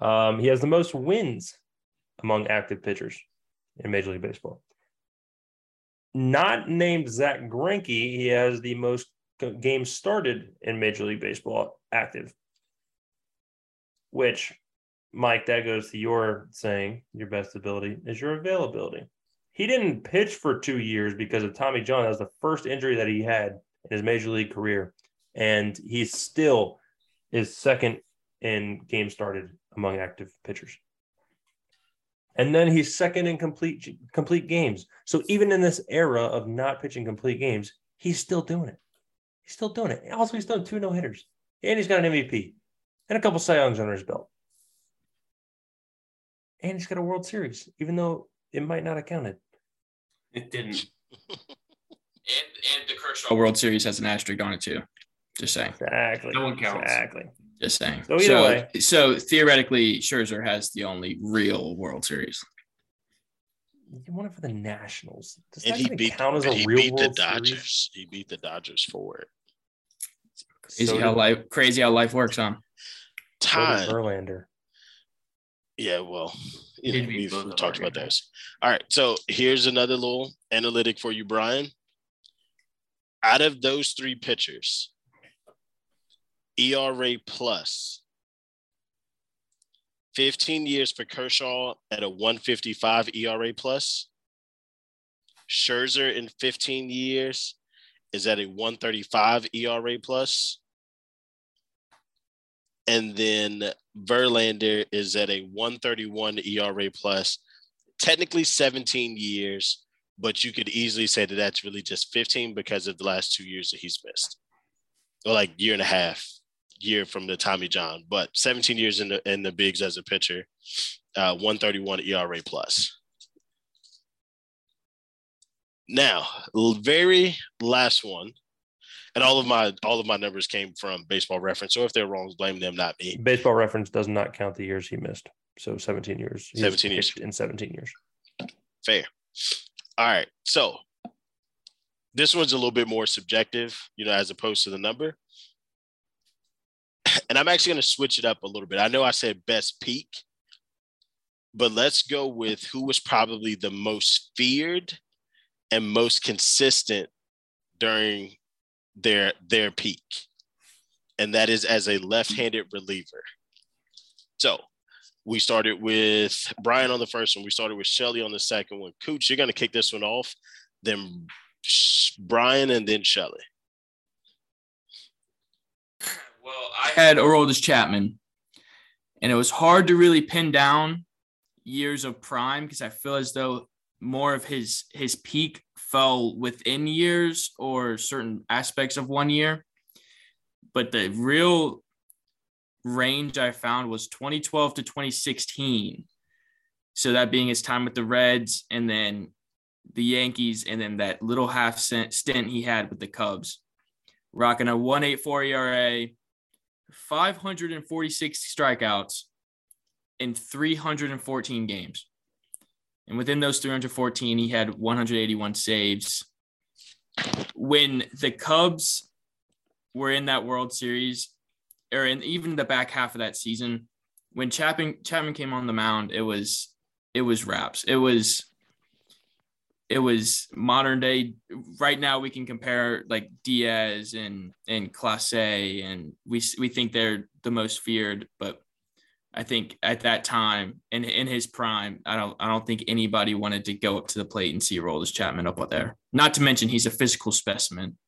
Um, he has the most wins among active pitchers in Major League Baseball. Not named Zack Greinke, he has the most games started in Major League Baseball active. Which, Mike, that goes to your saying your best ability is your availability. He didn't pitch for two years because of Tommy John. That was the first injury that he had in his major league career. And he still is second in games started among active pitchers. And then he's second in complete complete games. So even in this era of not pitching complete games, he's still doing it. He's still doing it. Also, he's done two no hitters, and he's got an MVP and a couple Cy Youngs under his belt, and he's got a World Series, even though it might not have counted. It didn't. And and the Kershaw World Series has an asterisk on it too. Just saying. Exactly. No one counts. Exactly. Just saying. So so, way. so theoretically, Scherzer has the only real World Series. You won it for the Nationals. Does And that he beat, count as a he real beat the World Series? Dodgers. He beat the Dodgers for it. Crazy So how life crazy how life works, huh? so Time. Verlander. Yeah, well, you know, we've both of talked our about guys. those. All right, so here's another little analytic for you, Brian. Out of those three pitchers, ERA plus. plus, 15 years for Kershaw at a 155 ERA plus. Scherzer in 15 years is at a 135 ERA plus. And then Verlander is at a 131 ERA plus, technically 17 years, but you could easily say that that's really just 15 because of the last two years that he's missed, or like year and a half, year from the Tommy John, but 17 years in the in the bigs as a pitcher, uh, 131 ERA plus. Now, very last one, and all of my all of my numbers came from Baseball Reference. So if they're wrong, blame them, not me. Baseball reference does not count the years he missed. So 17 years. He's 17 years. in 17 years. Fair. All right. So this one's a little bit more subjective, you know, as opposed to the number. And I'm actually going to switch it up a little bit. I know I said best peak, but let's go with who was probably the most feared and most consistent during their their peak. And that is as a left-handed reliever. So we started with Brian on the first one. We started with Shelly on the second one. Cooch, you're going to kick this one off. Then Brian and then Shelly. Well, I had Aroldis Chapman, and it was hard to really pin down years of prime because I feel as though more of his his peak fell within years or certain aspects of one year. But the real range I found was 2012 to 2016. So that being his time with the Reds and then the Yankees and then that little half stint he had with the Cubs. Rocking a 184 ERA, 546 strikeouts in 314 games. And within those 314, he had 181 saves. When the Cubs were in that World Series, or in even the back half of that season, when Chapman Chapman came on the mound, it was it was wraps. It was it was modern day. Right now, we can compare like Diaz and and Clase, and we we think they're the most feared. But I think at that time, in in his prime, I don't I don't think anybody wanted to go up to the plate and see Aroldis Chapman up there. Not to mention he's a physical specimen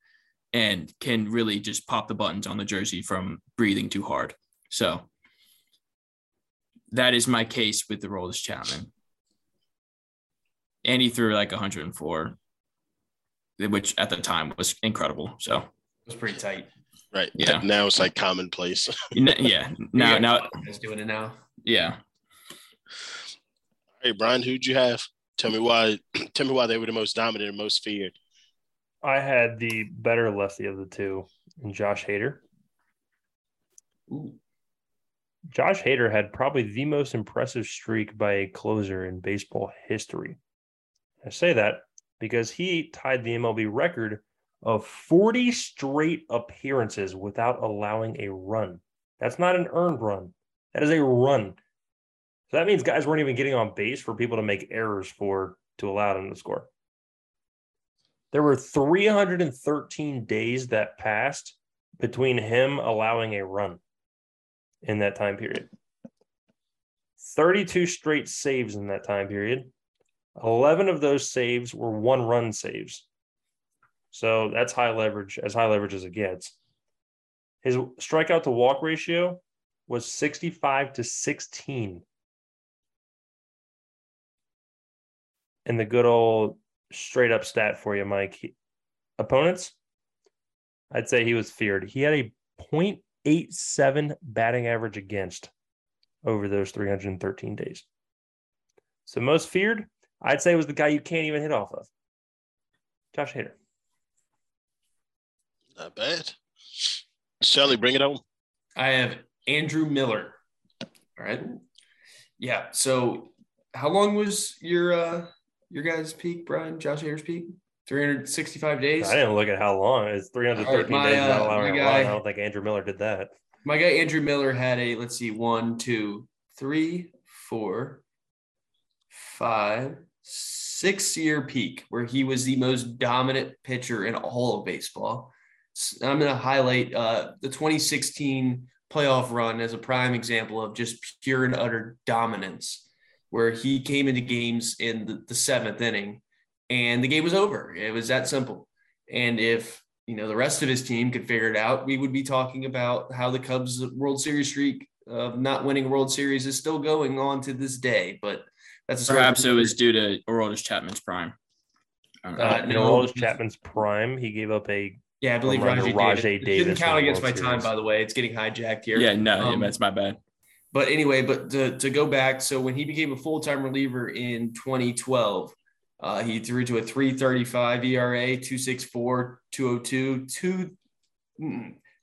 and can really just pop the buttons on the jersey from breathing too hard. So that is my case with Aroldis Chapman and he threw like 104, which at the time was incredible. So it was pretty tight. Right. Yeah. Now it's like commonplace. yeah. Now, now is doing it now. Yeah. Hey, Brian, who'd you have? Tell me why. Tell me why they were the most dominant and most feared. I had the better lefty of the two, and Josh Hader. Ooh. Josh Hader had probably the most impressive streak by a closer in baseball history. I say that because he tied the MLB record of 40 straight appearances without allowing a run. That's not an earned run. That is a run. So that means guys weren't even getting on base for people to make errors for to allow them to score. There were 313 days that passed between him allowing a run in that time period. 32 straight saves in that time period. 11 of those saves were one run saves. So that's high leverage, as high leverage as it gets. His strikeout to walk ratio was 65 to 16. And the good old straight up stat for you, Mike. Opponents, I'd say he was feared. He had a 0.87 batting average against over those 313 days. So most feared, I'd say it was the guy you can't even hit off of. Josh Hader. Not bad. Shelly, bring it on. I have Andrew Miller. All right. Yeah. So how long was your uh your guys' peak, Brian? Josh Hader's peak? 365 days. I didn't look at how long. It's 313 right, my, days without uh, allowing guy, I don't think Andrew Miller did that. My guy Andrew Miller had a let's see, one, two, three, four, five, six year peak where he was the most dominant pitcher in all of baseball. I'm going to highlight uh, the 2016 playoff run as a prime example of just pure and utter dominance, where he came into games in the, the seventh inning and the game was over. It was that simple. And if you know the rest of his team could figure it out, we would be talking about how the Cubs World Series streak of not winning World Series is still going on to this day. But that's perhaps it was due to Aroldis Chapman's prime. Uh, in no. Aroldis Chapman's prime, he gave up a yeah, I believe Rajay, Rajai Davis. Davis. Didn't count against my Series. time, by the way. It's getting hijacked here. Yeah, no, um, yeah, that's my bad. But anyway, but to, to go back, so when he became a full time reliever in 2012, uh, he threw to a 335 ERA, 264, 202, 2,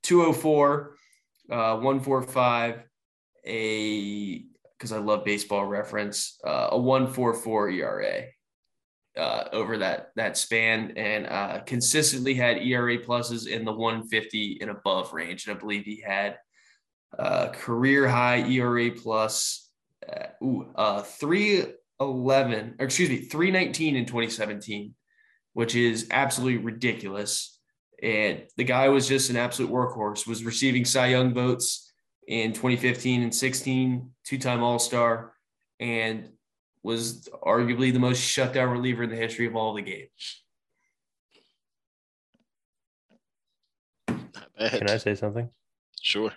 204, uh, 145, a because I love baseball reference, uh, a 144 ERA uh, over that that span, and uh, consistently had ERA pluses in the 150 and above range. And I believe he had uh, career high ERA plus uh, ooh, uh, 311, or excuse me, 319 in 2017, which is absolutely ridiculous. And the guy was just an absolute workhorse, was receiving Cy Young votes in 2015 and 16, two time All Star, and was arguably the most shutdown reliever in the history of all the games. Not bad. Can I say something? Sure.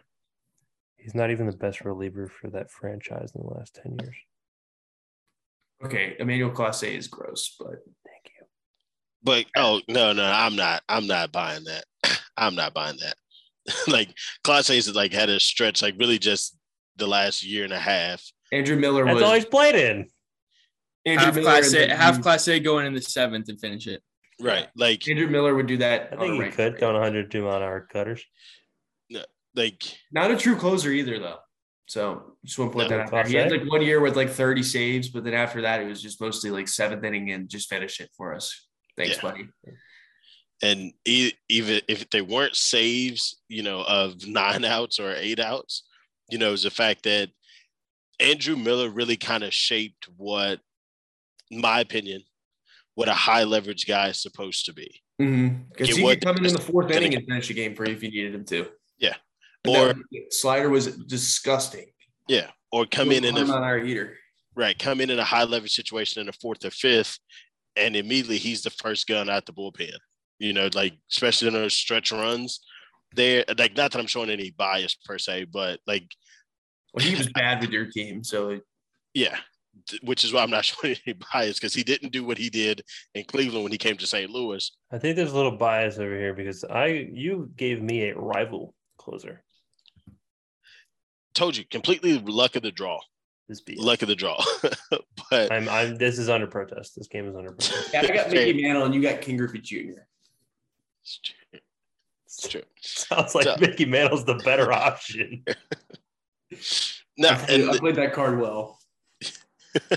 He's not even the best reliever for that franchise in the last 10 years. Okay, Emmanuel Clase is gross, but Thank you. But oh no, no, I'm not. I'm not buying that. I'm not buying that. like Clase's like had a stretch like really just the last year and a half. Andrew Miller That's was always he's played in. Andrew Half Miller Clase, the- half Clase going in the seventh and finish it. Right. Like Andrew Miller would do that. I on think he regular could go 102 mile an hour cutters. like Not a true closer either, though. So just want to point No, that out. There. He had like one year with like 30 saves, but then after that, it was just mostly like seventh inning and just finish it for us. Thanks, Yeah. buddy. And e- even if they weren't saves, you know, of nine outs or eight outs, you know, is the fact that Andrew Miller really kind of shaped what, in my opinion, what a high leverage guy is supposed to be. Because Mm-hmm. he could come in in the fourth inning and finish the game for you if you needed him to. Yeah. Or- slider was disgusting. Yeah. Or come in in on a our eater. right, come in in a high leverage situation in the fourth or fifth, and immediately he's the first gun out the bullpen. You know, like especially in those stretch runs. There, like not that I'm showing any bias per se, but like Well, he was bad with your team, so Yeah, which is why I'm not showing any bias because he didn't do what he did in Cleveland when he came to St. Louis. I think there's a little bias over here because I you gave me a rival closer. Told you, completely luck of the draw, This beat. luck of the draw. but I'm I'm this is under protest. This game is under protest. yeah, I got Mickey Mantle and you got Ken Griffey Jr. It's true. It's true. Sounds like So- Mickey Mantle's the better option. No, I, and I played that card well.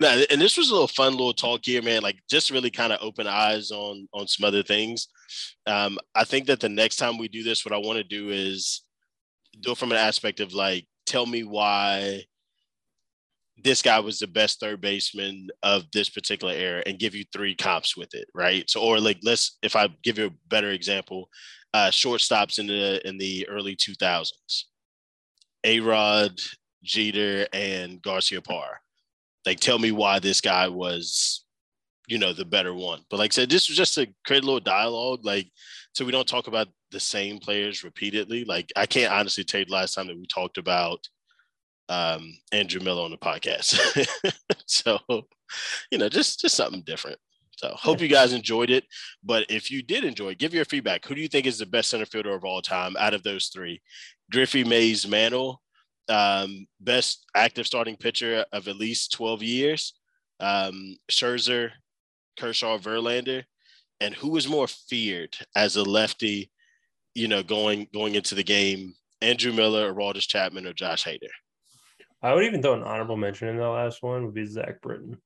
no, and this was a little fun little talk here, man. Like just really kind of open eyes on on some other things. Um, I think that the next time we do this, what I want to do is do it from an aspect of like, tell me why this guy was the best third baseman of this particular era and give you three comps with it, right? So, or like, let's if I give you a better example, uh, shortstops in the in the early two thousands, A Rod, Jeter, and Garciaparra. Like, tell me why this guy was, you know, the better one. But like I said, this was just to create a little dialogue, like so we don't talk about the same players repeatedly. Like, I can't honestly tell you the last time that we talked about um, Andrew Miller on the podcast. so, you know, just just something different. So, hope you guys enjoyed it. But if you did enjoy give your feedback. Who do you think is the best center fielder of all time out of those three? Griffey, Mays, Mantle, um, best active starting pitcher of at least 12 years, um, Scherzer, Kershaw, Verlander, and who is more feared as a lefty, you know, going going into the game, Andrew Miller, or Aroldis Chapman, or Josh Hader? I would even throw an honorable mention in the last one would be Zach Britton.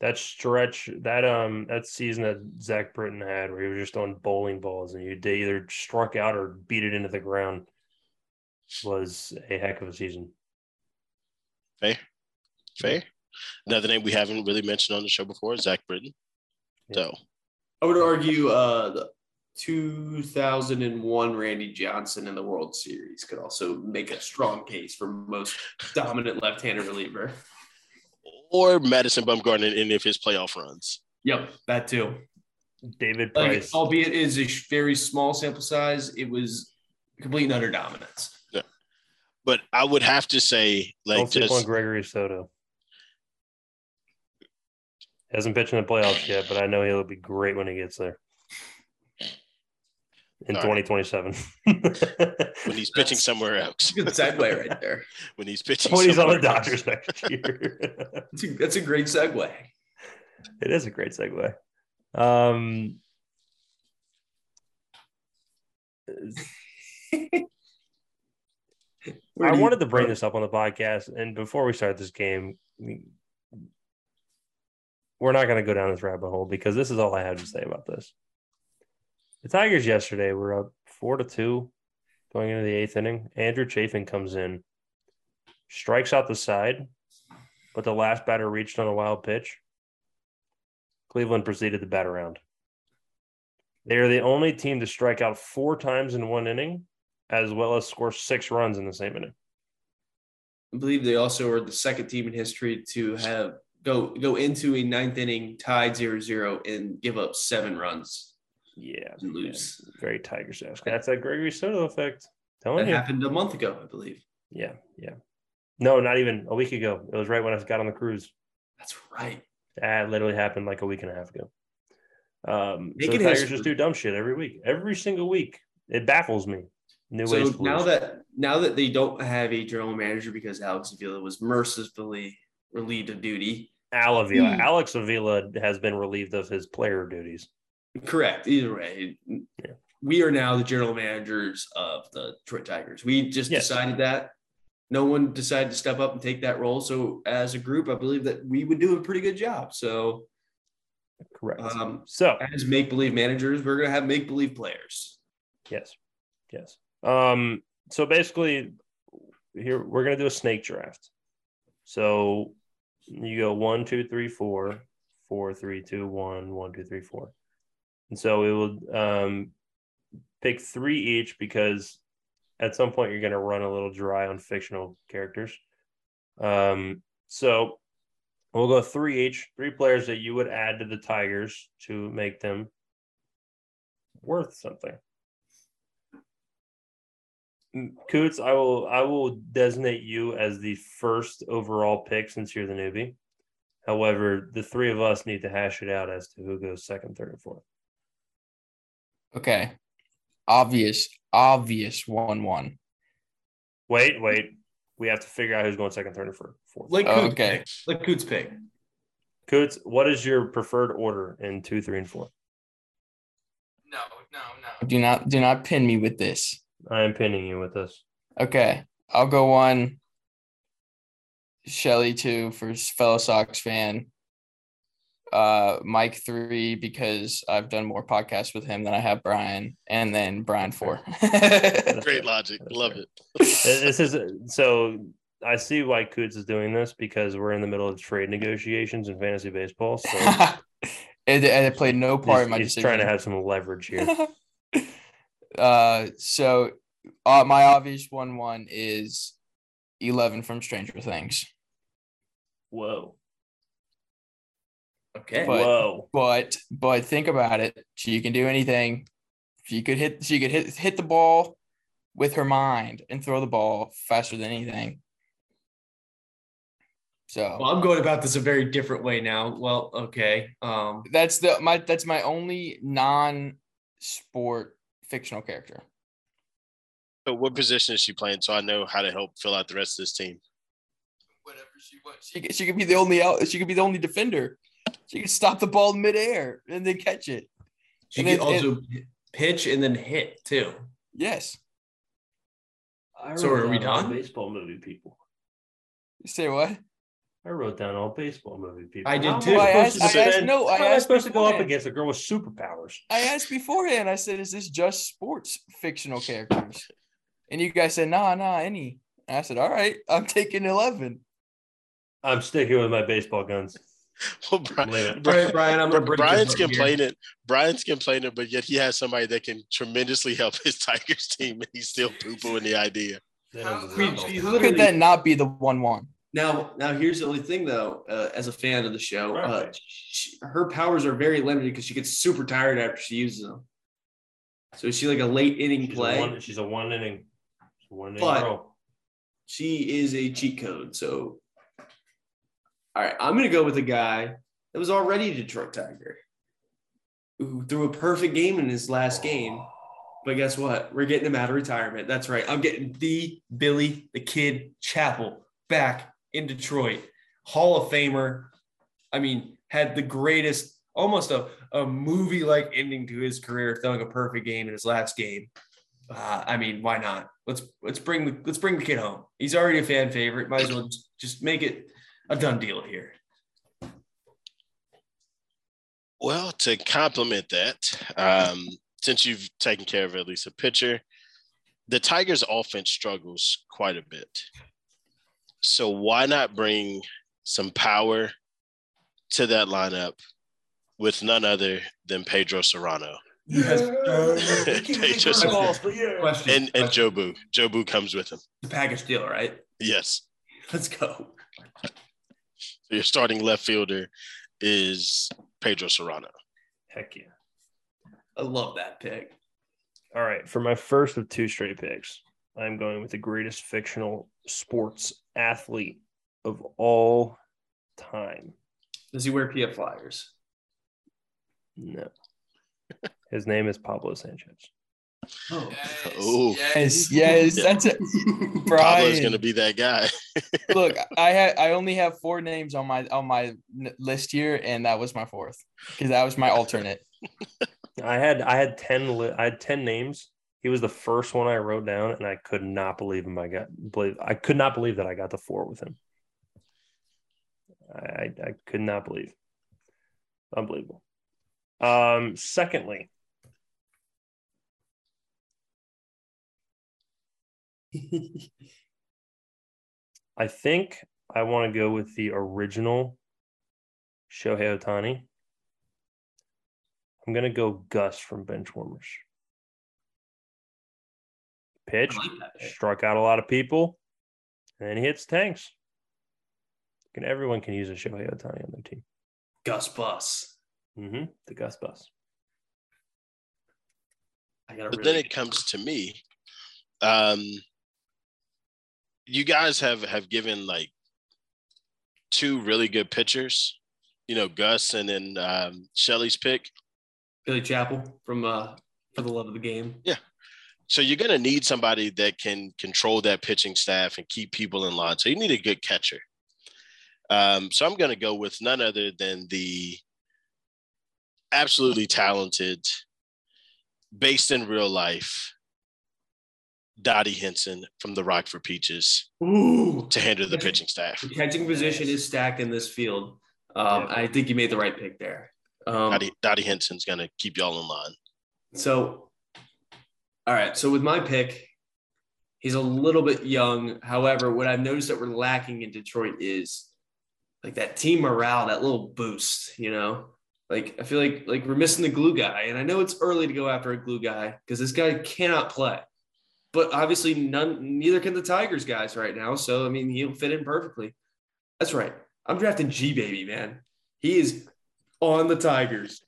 That stretch, that um, that season that Zach Britton had, where he was just throwing bowling balls and you they either struck out or beat it into the ground, was a heck of a season. Fair, fair. Another name we haven't really mentioned on the show before Zach Britton. So I would argue uh, the 2001 Randy Johnson in the World Series could also make a strong case for most dominant left-handed reliever. or Madison Bumgarner in any of his playoff runs. Yep, that too. David Like, Price. albeit it is a very small sample size, it was complete and utter dominance. But I would have to say, like, Don't sleep on just Gregory Soto. Hasn't pitched in the playoffs yet, but I know he'll be great when he gets there in All 2027. when he's pitching somewhere else, Good segue right there. when he's pitching when he's on the. Dodgers next year. That's a, that's a great segue. it is a great segue. Um, I you- wanted to bring this up on the podcast, and before we start this game, we- we're not going to go down this rabbit hole because this is all I have to say about this. The Tigers yesterday were up four to two going into the eighth inning. Andrew Chafin comes in, strikes out the side, but the last batter reached on a wild pitch. Cleveland proceeded to bat around. They are the only team to strike out four times in one inning, as well as score six runs in the same inning. I believe they also are the second team in history to have go go into a ninth inning tied 0-0 and give up seven runs Yeah, lose. yeah, very Tigers esque. That's that Gregory Soto effect. That Telling you. happened a month ago, I believe. Yeah, yeah. No, not even a week ago. It was right when I got on the cruise. That's right. That literally happened like a week and a half ago. Um, so the Tigers history. just do dumb shit every week, every single week. It baffles me. New So ways. now that now that they don't have a general manager because Alex Avila was mercifully relieved of duty. Al Avila, Hmm. Alex Avila has been relieved of his player duties. Correct. Either way, Yeah. we are now the general managers of the Detroit Tigers. We just Yes. decided that. No one decided to step up and take that role. So as a group, I believe that we would do a pretty good job. So Correct. um, so as make believe managers, we're gonna have make believe players. Yes. Yes. Um, so basically here we're gonna do a snake draft. So you go one, two, three, four, four, three, two, one, one, two, three, four. And so we will um pick three each because at some point you're gonna run a little dry on fictional characters. Um, so we'll go three each, three players that you would add to the Tigers to make them worth something. Coots, I will I will designate you as the first overall pick since you're the newbie. However, the three of us need to hash it out as to who goes second, third, and fourth. Okay. Obvious, obvious one one. Wait, wait. We have to figure out who's going second, third, and fourth. Like Oh, Coots okay. pick. Let Coots pick. Coots, what is your preferred order in two, three, and four? No, no, no. Do not do not pin me with this. I am pinning you with this. Okay. I'll go one. Shelly two for fellow Sox fan. Uh Mike three because I've done more podcasts with him than I have Brian, and then Brian four. Great logic. Love it. This is so. I see why Coots is doing this because we're in the middle of trade negotiations in fantasy baseball. So it, it played no part he's, in my he's decision. trying to have some leverage here. uh, so uh, my obvious one one is eleven from Stranger Things, Whoa. Okay. But- Whoa. but but think about it. She can do anything. She could hit. She could hit hit the ball with her mind and throw the ball faster than anything. So Well, I'm going about this a very different way now. Well, okay. Um, that's the my that's my only non-sport fictional character. So what position is she playing? So I know how to help fill out the rest of this team. Whatever she wants. She, she could be the only out. She could be the only defender. She could stop the ball in midair and then catch it. she And can it- also pitch and then hit too. Yes. I So are we down done? Baseball movie people. Say what? I wrote down all baseball movie people. I did How am too. I supposed asked- to I asked- no, I how am I asked supposed to go up against a girl with superpowers? I asked beforehand. I said, "Is this just sports fictional characters?" And you guys said, "Nah, nah, any." And I said, "All right, I'm taking 11. I'm sticking with my baseball guns. Well, Brian, Leave Brian, Brian. I'm gonna Brian's this up here. complaining. Brian's complaining, but yet he has somebody that can tremendously help his Tigers team, and he's still poo pooing the idea. They How- don't We- deserve we it. How could that not be the one-one? Now, now here's the only thing though. Uh, as a fan of the show, uh, she, her powers are very limited because she gets super tired after she uses them. So is she like a late inning She's play? a one, she's a one inning, one inning But- girl. she is a cheat code. So, all right, I'm gonna go with a guy that was already a Detroit Tiger, who threw a perfect game in his last game. But guess what? We're getting him out of retirement. That's right. I'm getting the Billy the Kid Chapel back in Detroit, Hall of Famer. I mean, had the greatest, almost a, a movie like ending to his career, throwing a perfect game in his last game. Uh, I mean, why not? Let's let's bring the let's bring the kid home. He's already a fan favorite. Might as well just make it a done deal here. Well, to complement that, um, since you've taken care of at least a pitcher, the Tigers' offense struggles quite a bit. So why not bring some power to that lineup with none other than Pedro Cerrano Yes. Pedro Cerrano Question. and and question. Jobu. Jobu comes with him. the package deal, right? Yes. Let's go. So your starting left fielder is Pedro Cerrano. Heck yeah. I love that pick. All right. For my first of two straight picks, I'm going with the greatest fictional sports athlete of all time. Does he wear PF Flyers? No. His name is Pablo Sanchez. Oh, Ooh. Yes, yes, Yeah. that's it. Pablo's Brian, going to be that guy. look, I had I only have four names on my on my n- list here, and that was my fourth because that was my alternate. I had I had 10 li- I had 10 names. He was the first one I wrote down and I could not believe him I got believe I could not believe that I got the four with him. I I, I could not believe. Unbelievable. Um secondly, I think I want to go with the original Shohei Ohtani. I'm gonna go Gus from Benchwarmers. Pitch, I like that pick. struck out a lot of people, and he hits tanks. And everyone can use a Shohei Ohtani on their team? Gus Bus. Mm-hmm. The Gus bus. I got But then it comes to me. Um, you guys have have given like two really good pitchers. You know, Gus and then um, Shelly's pick. Billy Chapel from uh for the love of the game. Yeah. So you're gonna need somebody that can control that pitching staff and keep people in line. So you need a good catcher. Um, so I'm gonna go with none other than the absolutely talented, based in real life, Dottie Hinson from the Rockford Peaches Ooh. to handle the pitching staff. The catching position is stacked in this field. Um, I think you made the right pick there. Um, Dottie, Dottie Hinson's gonna keep y'all in line. So, all right. So with my pick, he's a little bit young. However, what I've noticed that we're lacking in Detroit is like that team morale, that little boost. You know, like I feel like like we're missing the glue guy, and I know it's early to go after a glue guy because this guy cannot play. But obviously, none, neither can the Tigers guys right now. So I mean, he'll fit in perfectly. That's right. I'm drafting G baby, man. He is on the Tigers.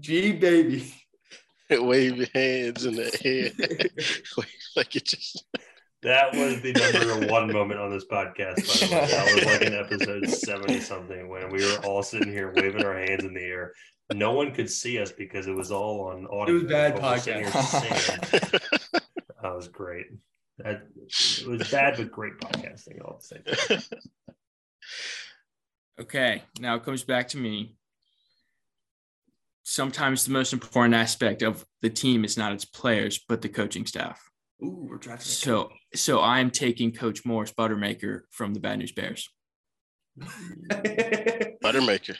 G baby. Wave your hands in the air. Like it just That was the number one moment on this podcast, by the way. That was like in episode 70 something when we were all sitting here waving our hands in the air. No one could see us because it was all on audio. It was bad but we're sitting here podcast. That was great. That, it was bad, but great podcasting all at the same. Okay, now it comes back to me. Sometimes the most important aspect of the team is not its players, but the coaching staff. Ooh, we're drafting. So, so I am taking Coach Morris Buttermaker from the Bad News Bears. Buttermaker.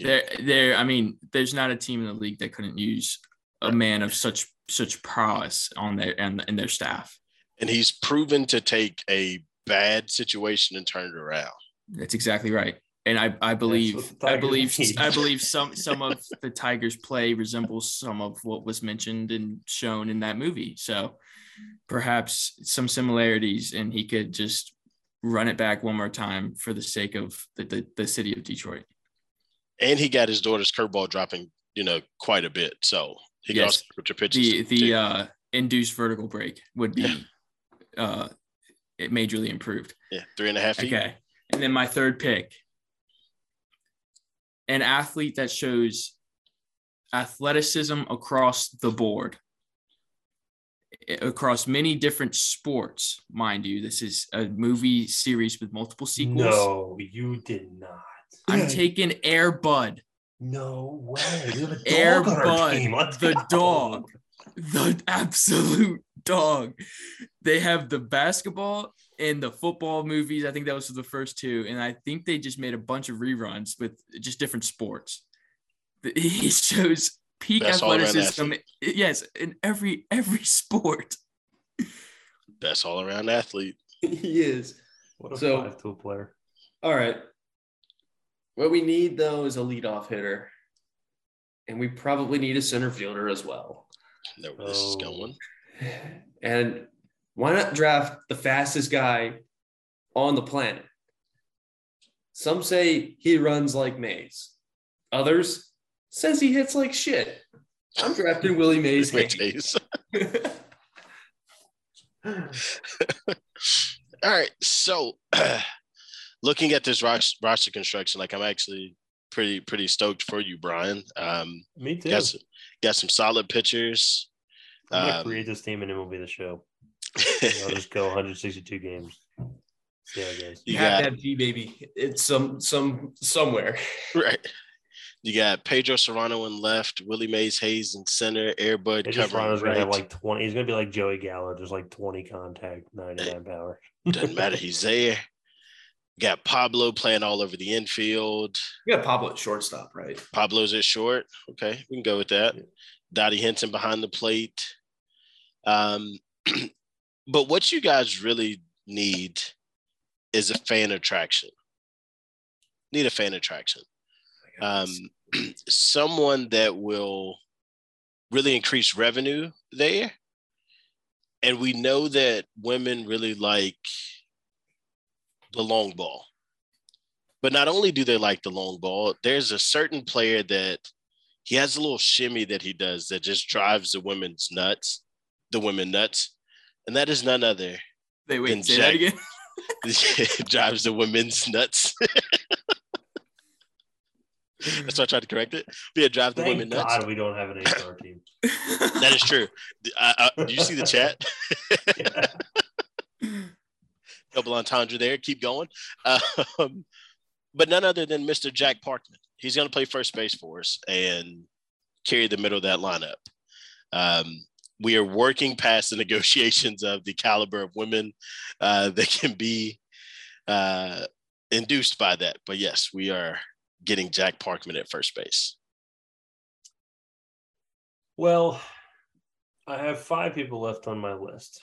There, there. I mean, there's not a team in the league that couldn't use a man of such such prowess on their and in their staff. And he's proven to take a bad situation and turn it around. That's exactly right. And I, I believe, I believe, need. I believe some some of the Tigers' play resembles some of what was mentioned and shown in that movie. So perhaps some similarities, and he could just run it back one more time for the sake of the the, the city of Detroit. And he got his daughter's curveball dropping, you know, quite a bit. So he Yes. can also put your pitches. The the uh, induced vertical break would be uh, it majorly improved. yeah, three and a half feet. Okay. And then my third pick an athlete that shows athleticism across the board, across many different sports, mind you. This is a movie series with multiple sequels. No, you did not. I'm taking Air Bud. No way. We have a dog Air on our Bud, team. Let's the go. dog. the absolute dog. They have the basketball and the football movies. I think that was the first two, and I think they just made a bunch of reruns with just different sports. He shows peak Best all-around athleticism. Yes, in every every sport. Best all around athlete. he is. What a So- five tool player. All right. What we need though is a leadoff hitter. And we probably need a center fielder as well. Know where this is going. And why not draft the fastest guy on the planet? Some say he runs like Mays. Others says he hits like shit. I'm drafting Willie Mays. Hayes. All right. So, looking at this ros- roster construction, like I'm actually pretty pretty stoked for you, Brian. Um, Me too. got some, got some solid pitchers. I'm gonna Um, create this team and it will be the show. I'll just go 162 games. Yeah, how it goes. you You have got to have G baby. It's some some somewhere. right. You got Pedro Cerrano in left, Willie Mays Hayes in center, Airbud Pedro covering Cerrano's gonna have like 20. He's gonna be like Joey Gallo, just like 20 contact, 99 power. Doesn't matter. He's there. You got Pablo playing all over the infield. You got Pablo at shortstop, right? Pablo's at short. Okay, we can go with that. Yeah. Dottie Hinson behind the plate. Um, but what you guys really need is a fan attraction. Need a fan attraction. Um, someone that will really increase revenue there. And we know that women really like the long ball. But not only do they like the long ball, there's a certain player that he has a little shimmy that he does that just drives the women's nuts, the women nuts. And that is none other. They wait, Then say that Jack- again. drives the women's nuts. That's why I tried to correct it. But yeah, drive the Thank women nuts. God we don't have an HR team. That is true. I, I, do you see the chat? Double entendre there. Keep going. Um, but none other than Mr. Jack Parkman. He's going to play first base for us and carry the middle of that lineup. Um, we are working past the negotiations of the caliber of women uh, that can be uh, induced by that. But yes, we are getting Jack Parkman at first base. Well, I have five people left on my list.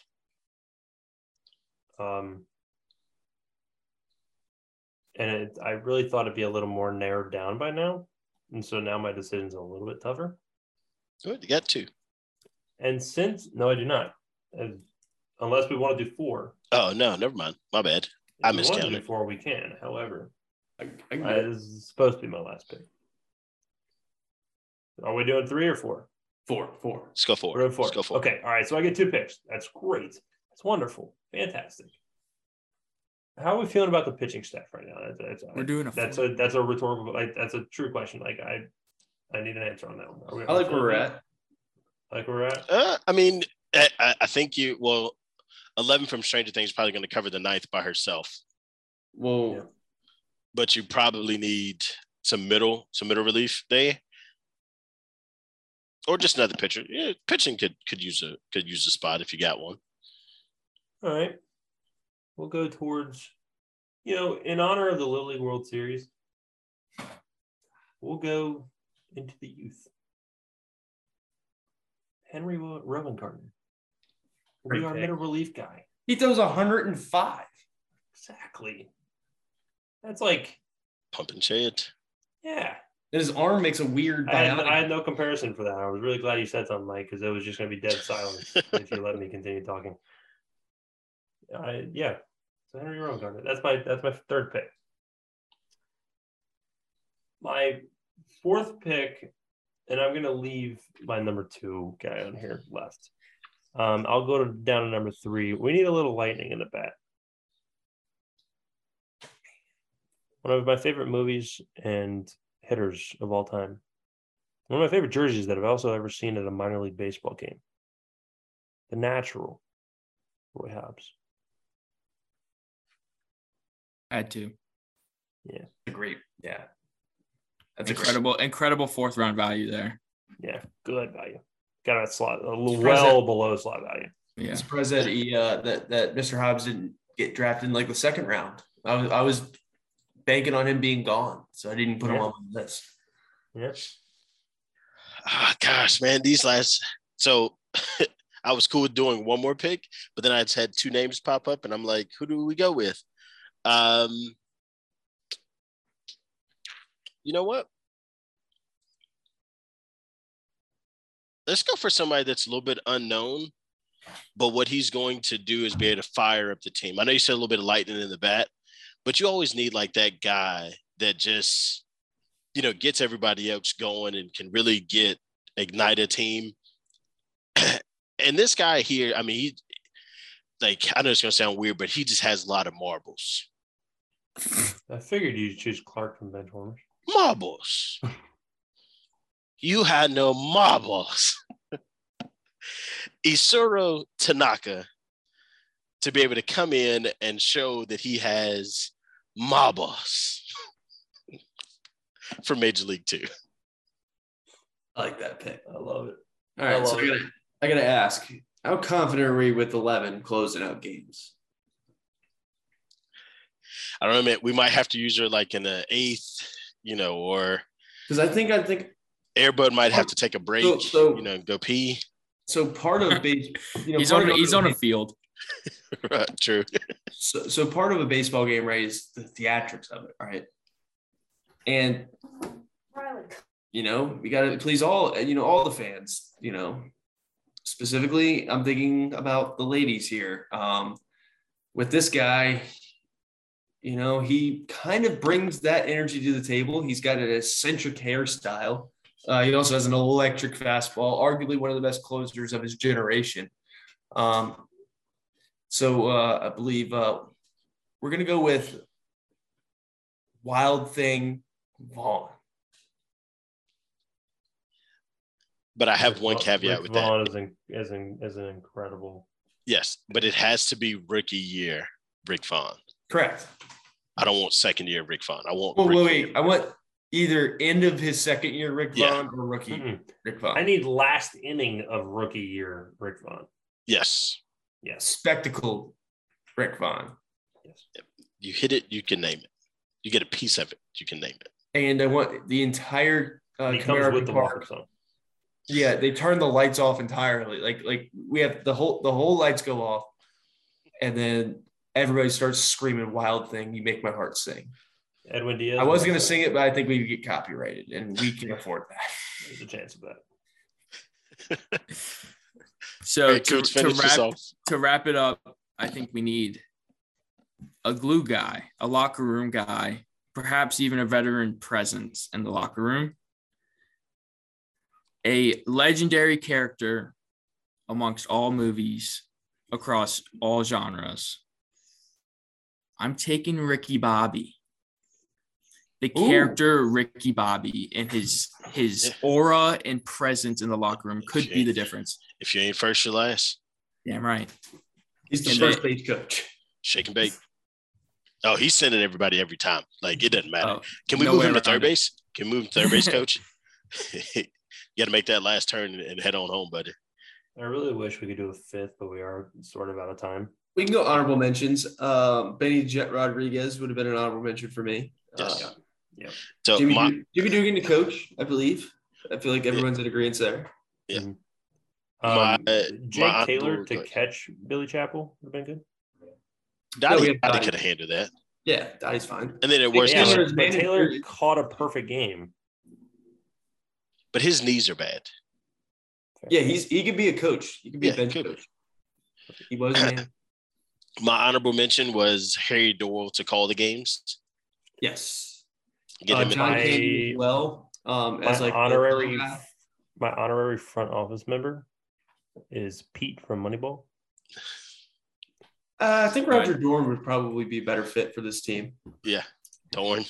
Um, and it, I really thought it'd be a little more narrowed down by now, and so now my decision's a little bit tougher. Good. You got two. And since no, I do not, And unless we want to do four. Oh, no, never mind. My bad. If I we want to do miscounted. four, we can. However, I, I can I, this is supposed to be my last pick. Are we doing three or four? four, four. Let's go for We're doing four. Let's go for it. Okay. All right. So I get two picks. That's great. That's wonderful. Fantastic. How are we feeling about the pitching staff right now? That's, that's, We're doing a that's four. a that's a rhetorical like that's a true question. Like I I need an answer on that one. Are we, I like where we're at. Like where we're at. Uh, I mean, I, I- I think you, well, 11 from Stranger Things is probably going to cover the ninth by herself, Well, Yeah. but you probably need some middle, some middle relief there. Or just another pitcher. Yeah, pitching could could use a could use a spot if you got one. All right. We'll go towards, you know, in honor of the Little League World Series, we'll go into the youth. Henry Ro- Rowengartner will be our pick. middle relief guy. he throws 105. Exactly. That's like, Pump and shade. yeah. And his arm makes a weird I had. I had no comparison for that. I was really glad you said something, Mike, because it was just going to be dead silence if you let me continue talking. I, yeah, so Henry Rowengartner. That's my that's my third pick. My fourth pick, and I'm going to leave my number two guy on here left. Um, I'll go to, down to number three. We need a little lightning in the bat. One of my favorite movies and hitters of all time. One of my favorite jerseys that I've also ever seen at a minor league baseball game. The natural, Roy Hobbs. Had to. a great, yeah. That's a great. Incredible, incredible fourth round value there. Yeah, good value. got a slot a little Surprised well below slot value. Yeah. I'm surprised that he uh, that that Mr. Hobbs didn't get drafted in like the second round. I was I was banking on him being gone, so I didn't put him on the list. Yeah. Ah, gosh, man, these last so I was cool with doing one more pick, but then I just had two names pop up, and I'm like, who do we go with? Um, you know what? Let's go for somebody that's a little bit unknown, but what he's going to do is be able to fire up the team. I know you said a little bit of lightning in the bat, but you always need like that guy that just, you know, gets everybody else going and can really get ignite a team. and this guy here, I mean, he like I know it's gonna sound weird, but he just has a lot of marbles. I figured you'd choose Clark from Benchwarmers. Marbles. you had no marbles. Isuro Tanaka to be able to come in and show that he has marbles for Major League Two. I like that pick. I love it. All right, I so I gotta, I gotta ask, how confident are we with eleven closing out games? I don't know, man. We might have to use her like in the eighth, you know, or Because I think I think Airbud might have to take a break, So- so- you know, go pee. so. Part of base, you know, He's on of he's on a field. right, true. so, so part of a baseball game, right, is the theatrics of it, right? And you know, we got to please all, you know, all the fans. You know, specifically, I'm thinking about the ladies here. Um, with this guy, you know, he kind of brings that energy to the table. He's got an eccentric hairstyle. Uh, he also has an electric fastball, arguably one of the best closers of his generation. Um, so uh, I believe uh, we're gonna go with Wild Thing Vaughn. But I have one Rick caveat with that. Vaughn is, in, is, in, is an incredible. Yes, but it has to be rookie year Rick Vaughn. Correct. I don't want second year Rick Vaughn. I want Well, rookie wait, wait. I want either end of his second year Rick Yeah. Vaughn or rookie Mm-mm. Rick Vaughn. I need last inning of rookie year Rick Vaughn. Yes. Yes. spectacle Rick Vaughn. Yes. You hit it, you can name it. You get a piece of it, you can name it. And I want the entire uh, he comes with the Park. walk. Yeah, they turn the lights off entirely. Like like we have the whole the whole lights go off, and then everybody starts screaming "Wild Thing." You make my heart sing. Edwin Diaz. I was gonna sing it, but I think we would get copyrighted, and we can afford that. There's a chance of that. So All right, to, to wrap to wrap it up, I think we need a glue guy, a locker room guy, perhaps even a veteran presence in the locker room. A legendary character amongst all movies across all genres. I'm taking Ricky Bobby. The Ooh. character Ricky Bobby and his his aura and presence in the locker room could be the difference. If you ain't first, you're last. Damn right. He's the And first base coach. Shake and bake. Oh, he's sending everybody every time. Like it doesn't matter. Oh, Can we no move him to third it. base? Can we move him to third base, coach? you got to make that last turn and- and head on home, buddy. I really wish we could do a fifth, but we are sort of out of time. We can go honorable mentions. Um, Benny Jet Rodriguez would have been an honorable mention for me. Yes. Uh, So Jimmy, my, Du- Jimmy Dugan to coach, I believe. I feel like everyone's in agreement there. Yeah. Um, My- Jake my Taylor honorable- to catch Billy Chapel would have been good. Dottie, we have Dottie Dottie. could have handled that. Yeah, Dottie's fine. And then at worst, Yeah, case, Taylor- but, is but managed- Taylor caught a perfect game. but his knees are bad. Yeah, he's he could be a coach. He could be Yeah, a bench could. coach. He was man. My honorable mention was Harry Doyle to call the games. Yes. Get Uh, him in John I- Candy as well. Um, My as like honorary, my honorary front office member is Pete from Moneyball. Uh, I think Roger Dorn would probably be a better fit for this team. Yeah, Torn.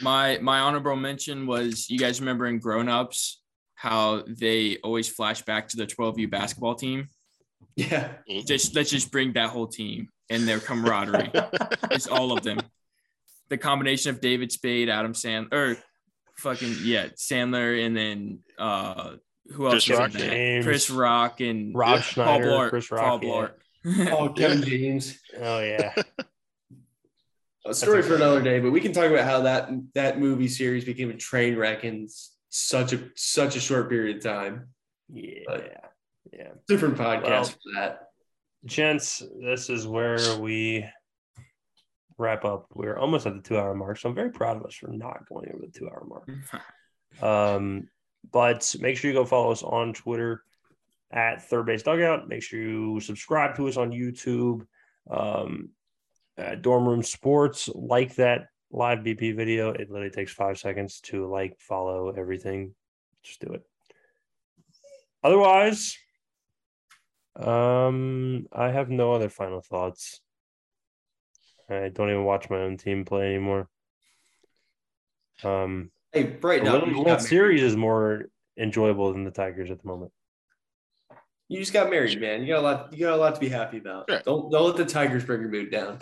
My my honorable mention was you guys remember in Grown Ups how they always flash back to the 12U basketball team. Yeah. Just let's just bring that whole team and their camaraderie. it's all of them. The combination of David Spade, Adam Sandler, or fucking yeah, Sandler, and then uh who else Chris was Rock. in that? James. Chris Rock and Rob Yeah. Schneider, Paul Blart. Chris Rock. Paul yeah. Blart. Oh, Kevin James. Oh yeah. A story for another day, but we can talk about how that that movie series became a train wreck in such a such a short period of time. Yeah. Yeah. Different podcast Well- for that. Gents, this is where we wrap up. We're almost at the two hour mark. So I'm very proud of us for not going over the two hour mark. Um, but make sure you go follow us on Twitter at Third Base Dugout. Make sure you subscribe to us on YouTube. Um, at Dorm Room Sports, like that live BP video. It literally takes five seconds to like, follow everything. Just do it. Otherwise, um, I have no other final thoughts. I don't even watch my own team play anymore. Um, Hey, brighten the. World, World. Series is more enjoyable than the Tigers at the moment. you just got married, man. You got a lot. You got a lot to be happy about. Sure. Don't don't let the Tigers bring your mood down.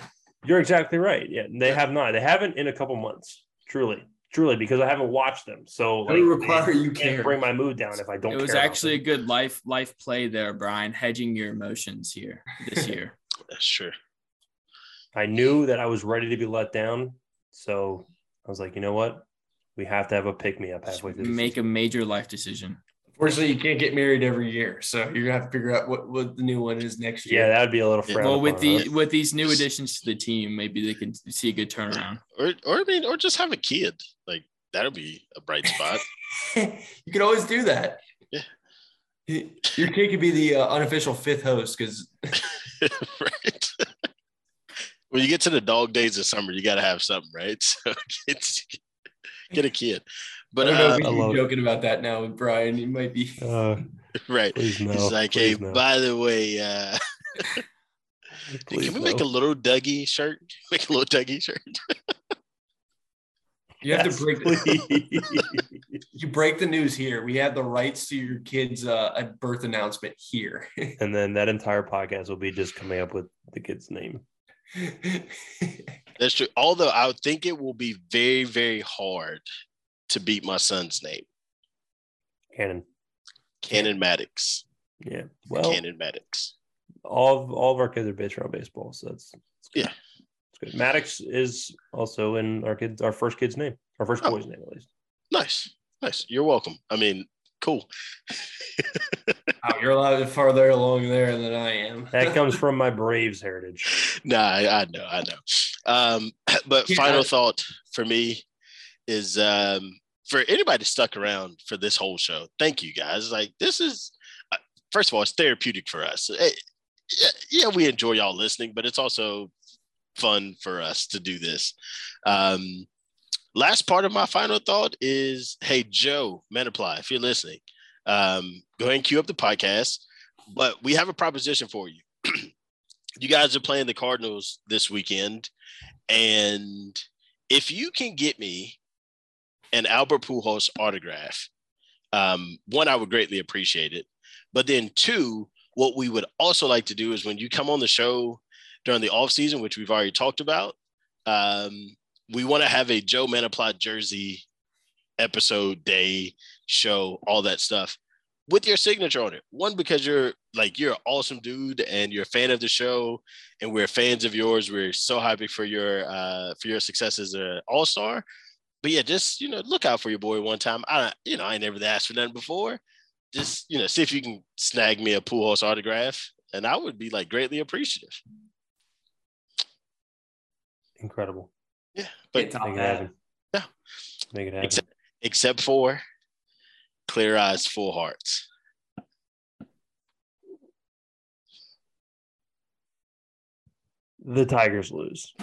You're exactly right. Yeah, they have not. They haven't in a couple months. Truly, truly, because I haven't watched them. So They like, require you can't care. bring my mood down if I don't. it was care actually a good life life play there, Brian, hedging your emotions here this year. That's true. I knew that I was ready to be let down, so I was like, you know what? We have to have a pick me up halfway through. the Make a major life decision. Unfortunately, you can't get married every year, so you're gonna have to figure out what, what the new one is next year. yeah, that would be a little. Yeah. frowned Well, with the huh? with these new additions to the team, maybe they can see a good turnaround. Or, or I mean, or just have a kid. Like that'll be a bright spot. you can always do that. Yeah. Your kid could be the uh, unofficial fifth host because right. when you get to the dog days of summer, you got to have something, right? So it's, get a kid. But I don't know uh, if I we love it. joking about that now with Brian. You might be. Uh, right. please no. He's like, hey, no. by the way, uh, Please can we no. make a little Dougie shirt? Make a little Dougie shirt. You have Yes, to break. please. You break the news here. We have the rights to your kid's uh, a birth announcement here. and then that entire podcast will be just coming up with the kid's name. That's true. Although I think it will be very, very hard to beat my son's name, Cannon. Cannon Maddox. Yeah. Well, Cannon Maddox. all of, all of our kids are based around baseball, so that's, that's good. Yeah. It's good. Maddox is also in our kids, our first kid's name, our first Oh. boy's name at least. Nice, nice. You're welcome. I mean, cool. Wow, you're a lot farther along there than I am. That comes from my Braves heritage. nah, I, I know, I know. Um, but Yeah. final thought for me is um, for anybody stuck around for this whole show. Thank you guys. Like this is uh, first of all, it's therapeutic for us. Eh, yeah, yeah, we enjoy y'all listening, but it's also fun for us to do this. Um, last part of my final thought is, hey Joe Mantiply, if you're listening, um, go ahead and queue up the podcast. But we have a proposition for you. you guys are playing the Cardinals this weekend, and if you can get me an Albert Pujols autograph, um, one I would greatly appreciate it. But then two, what we would also like to do is when you come on the show during the off season, which we've already talked about, um, we want to have a Joe Mantiply jersey episode, day, show, all that stuff with your signature on it. One, because you're like you're an awesome dude and you're a fan of the show, and we're fans of yours. We're so happy for your uh for your success as an all-star. But yeah, just you know, look out for your boy one time. I you know, I ain't never asked for nothing before. Just you know, see if you can snag me a pool horse autograph, and I would be like greatly appreciative. Incredible. Yeah, Can't but top Make it that. happen. Yeah. Make it happen. except except for clear eyes, full hearts. the Tigers lose.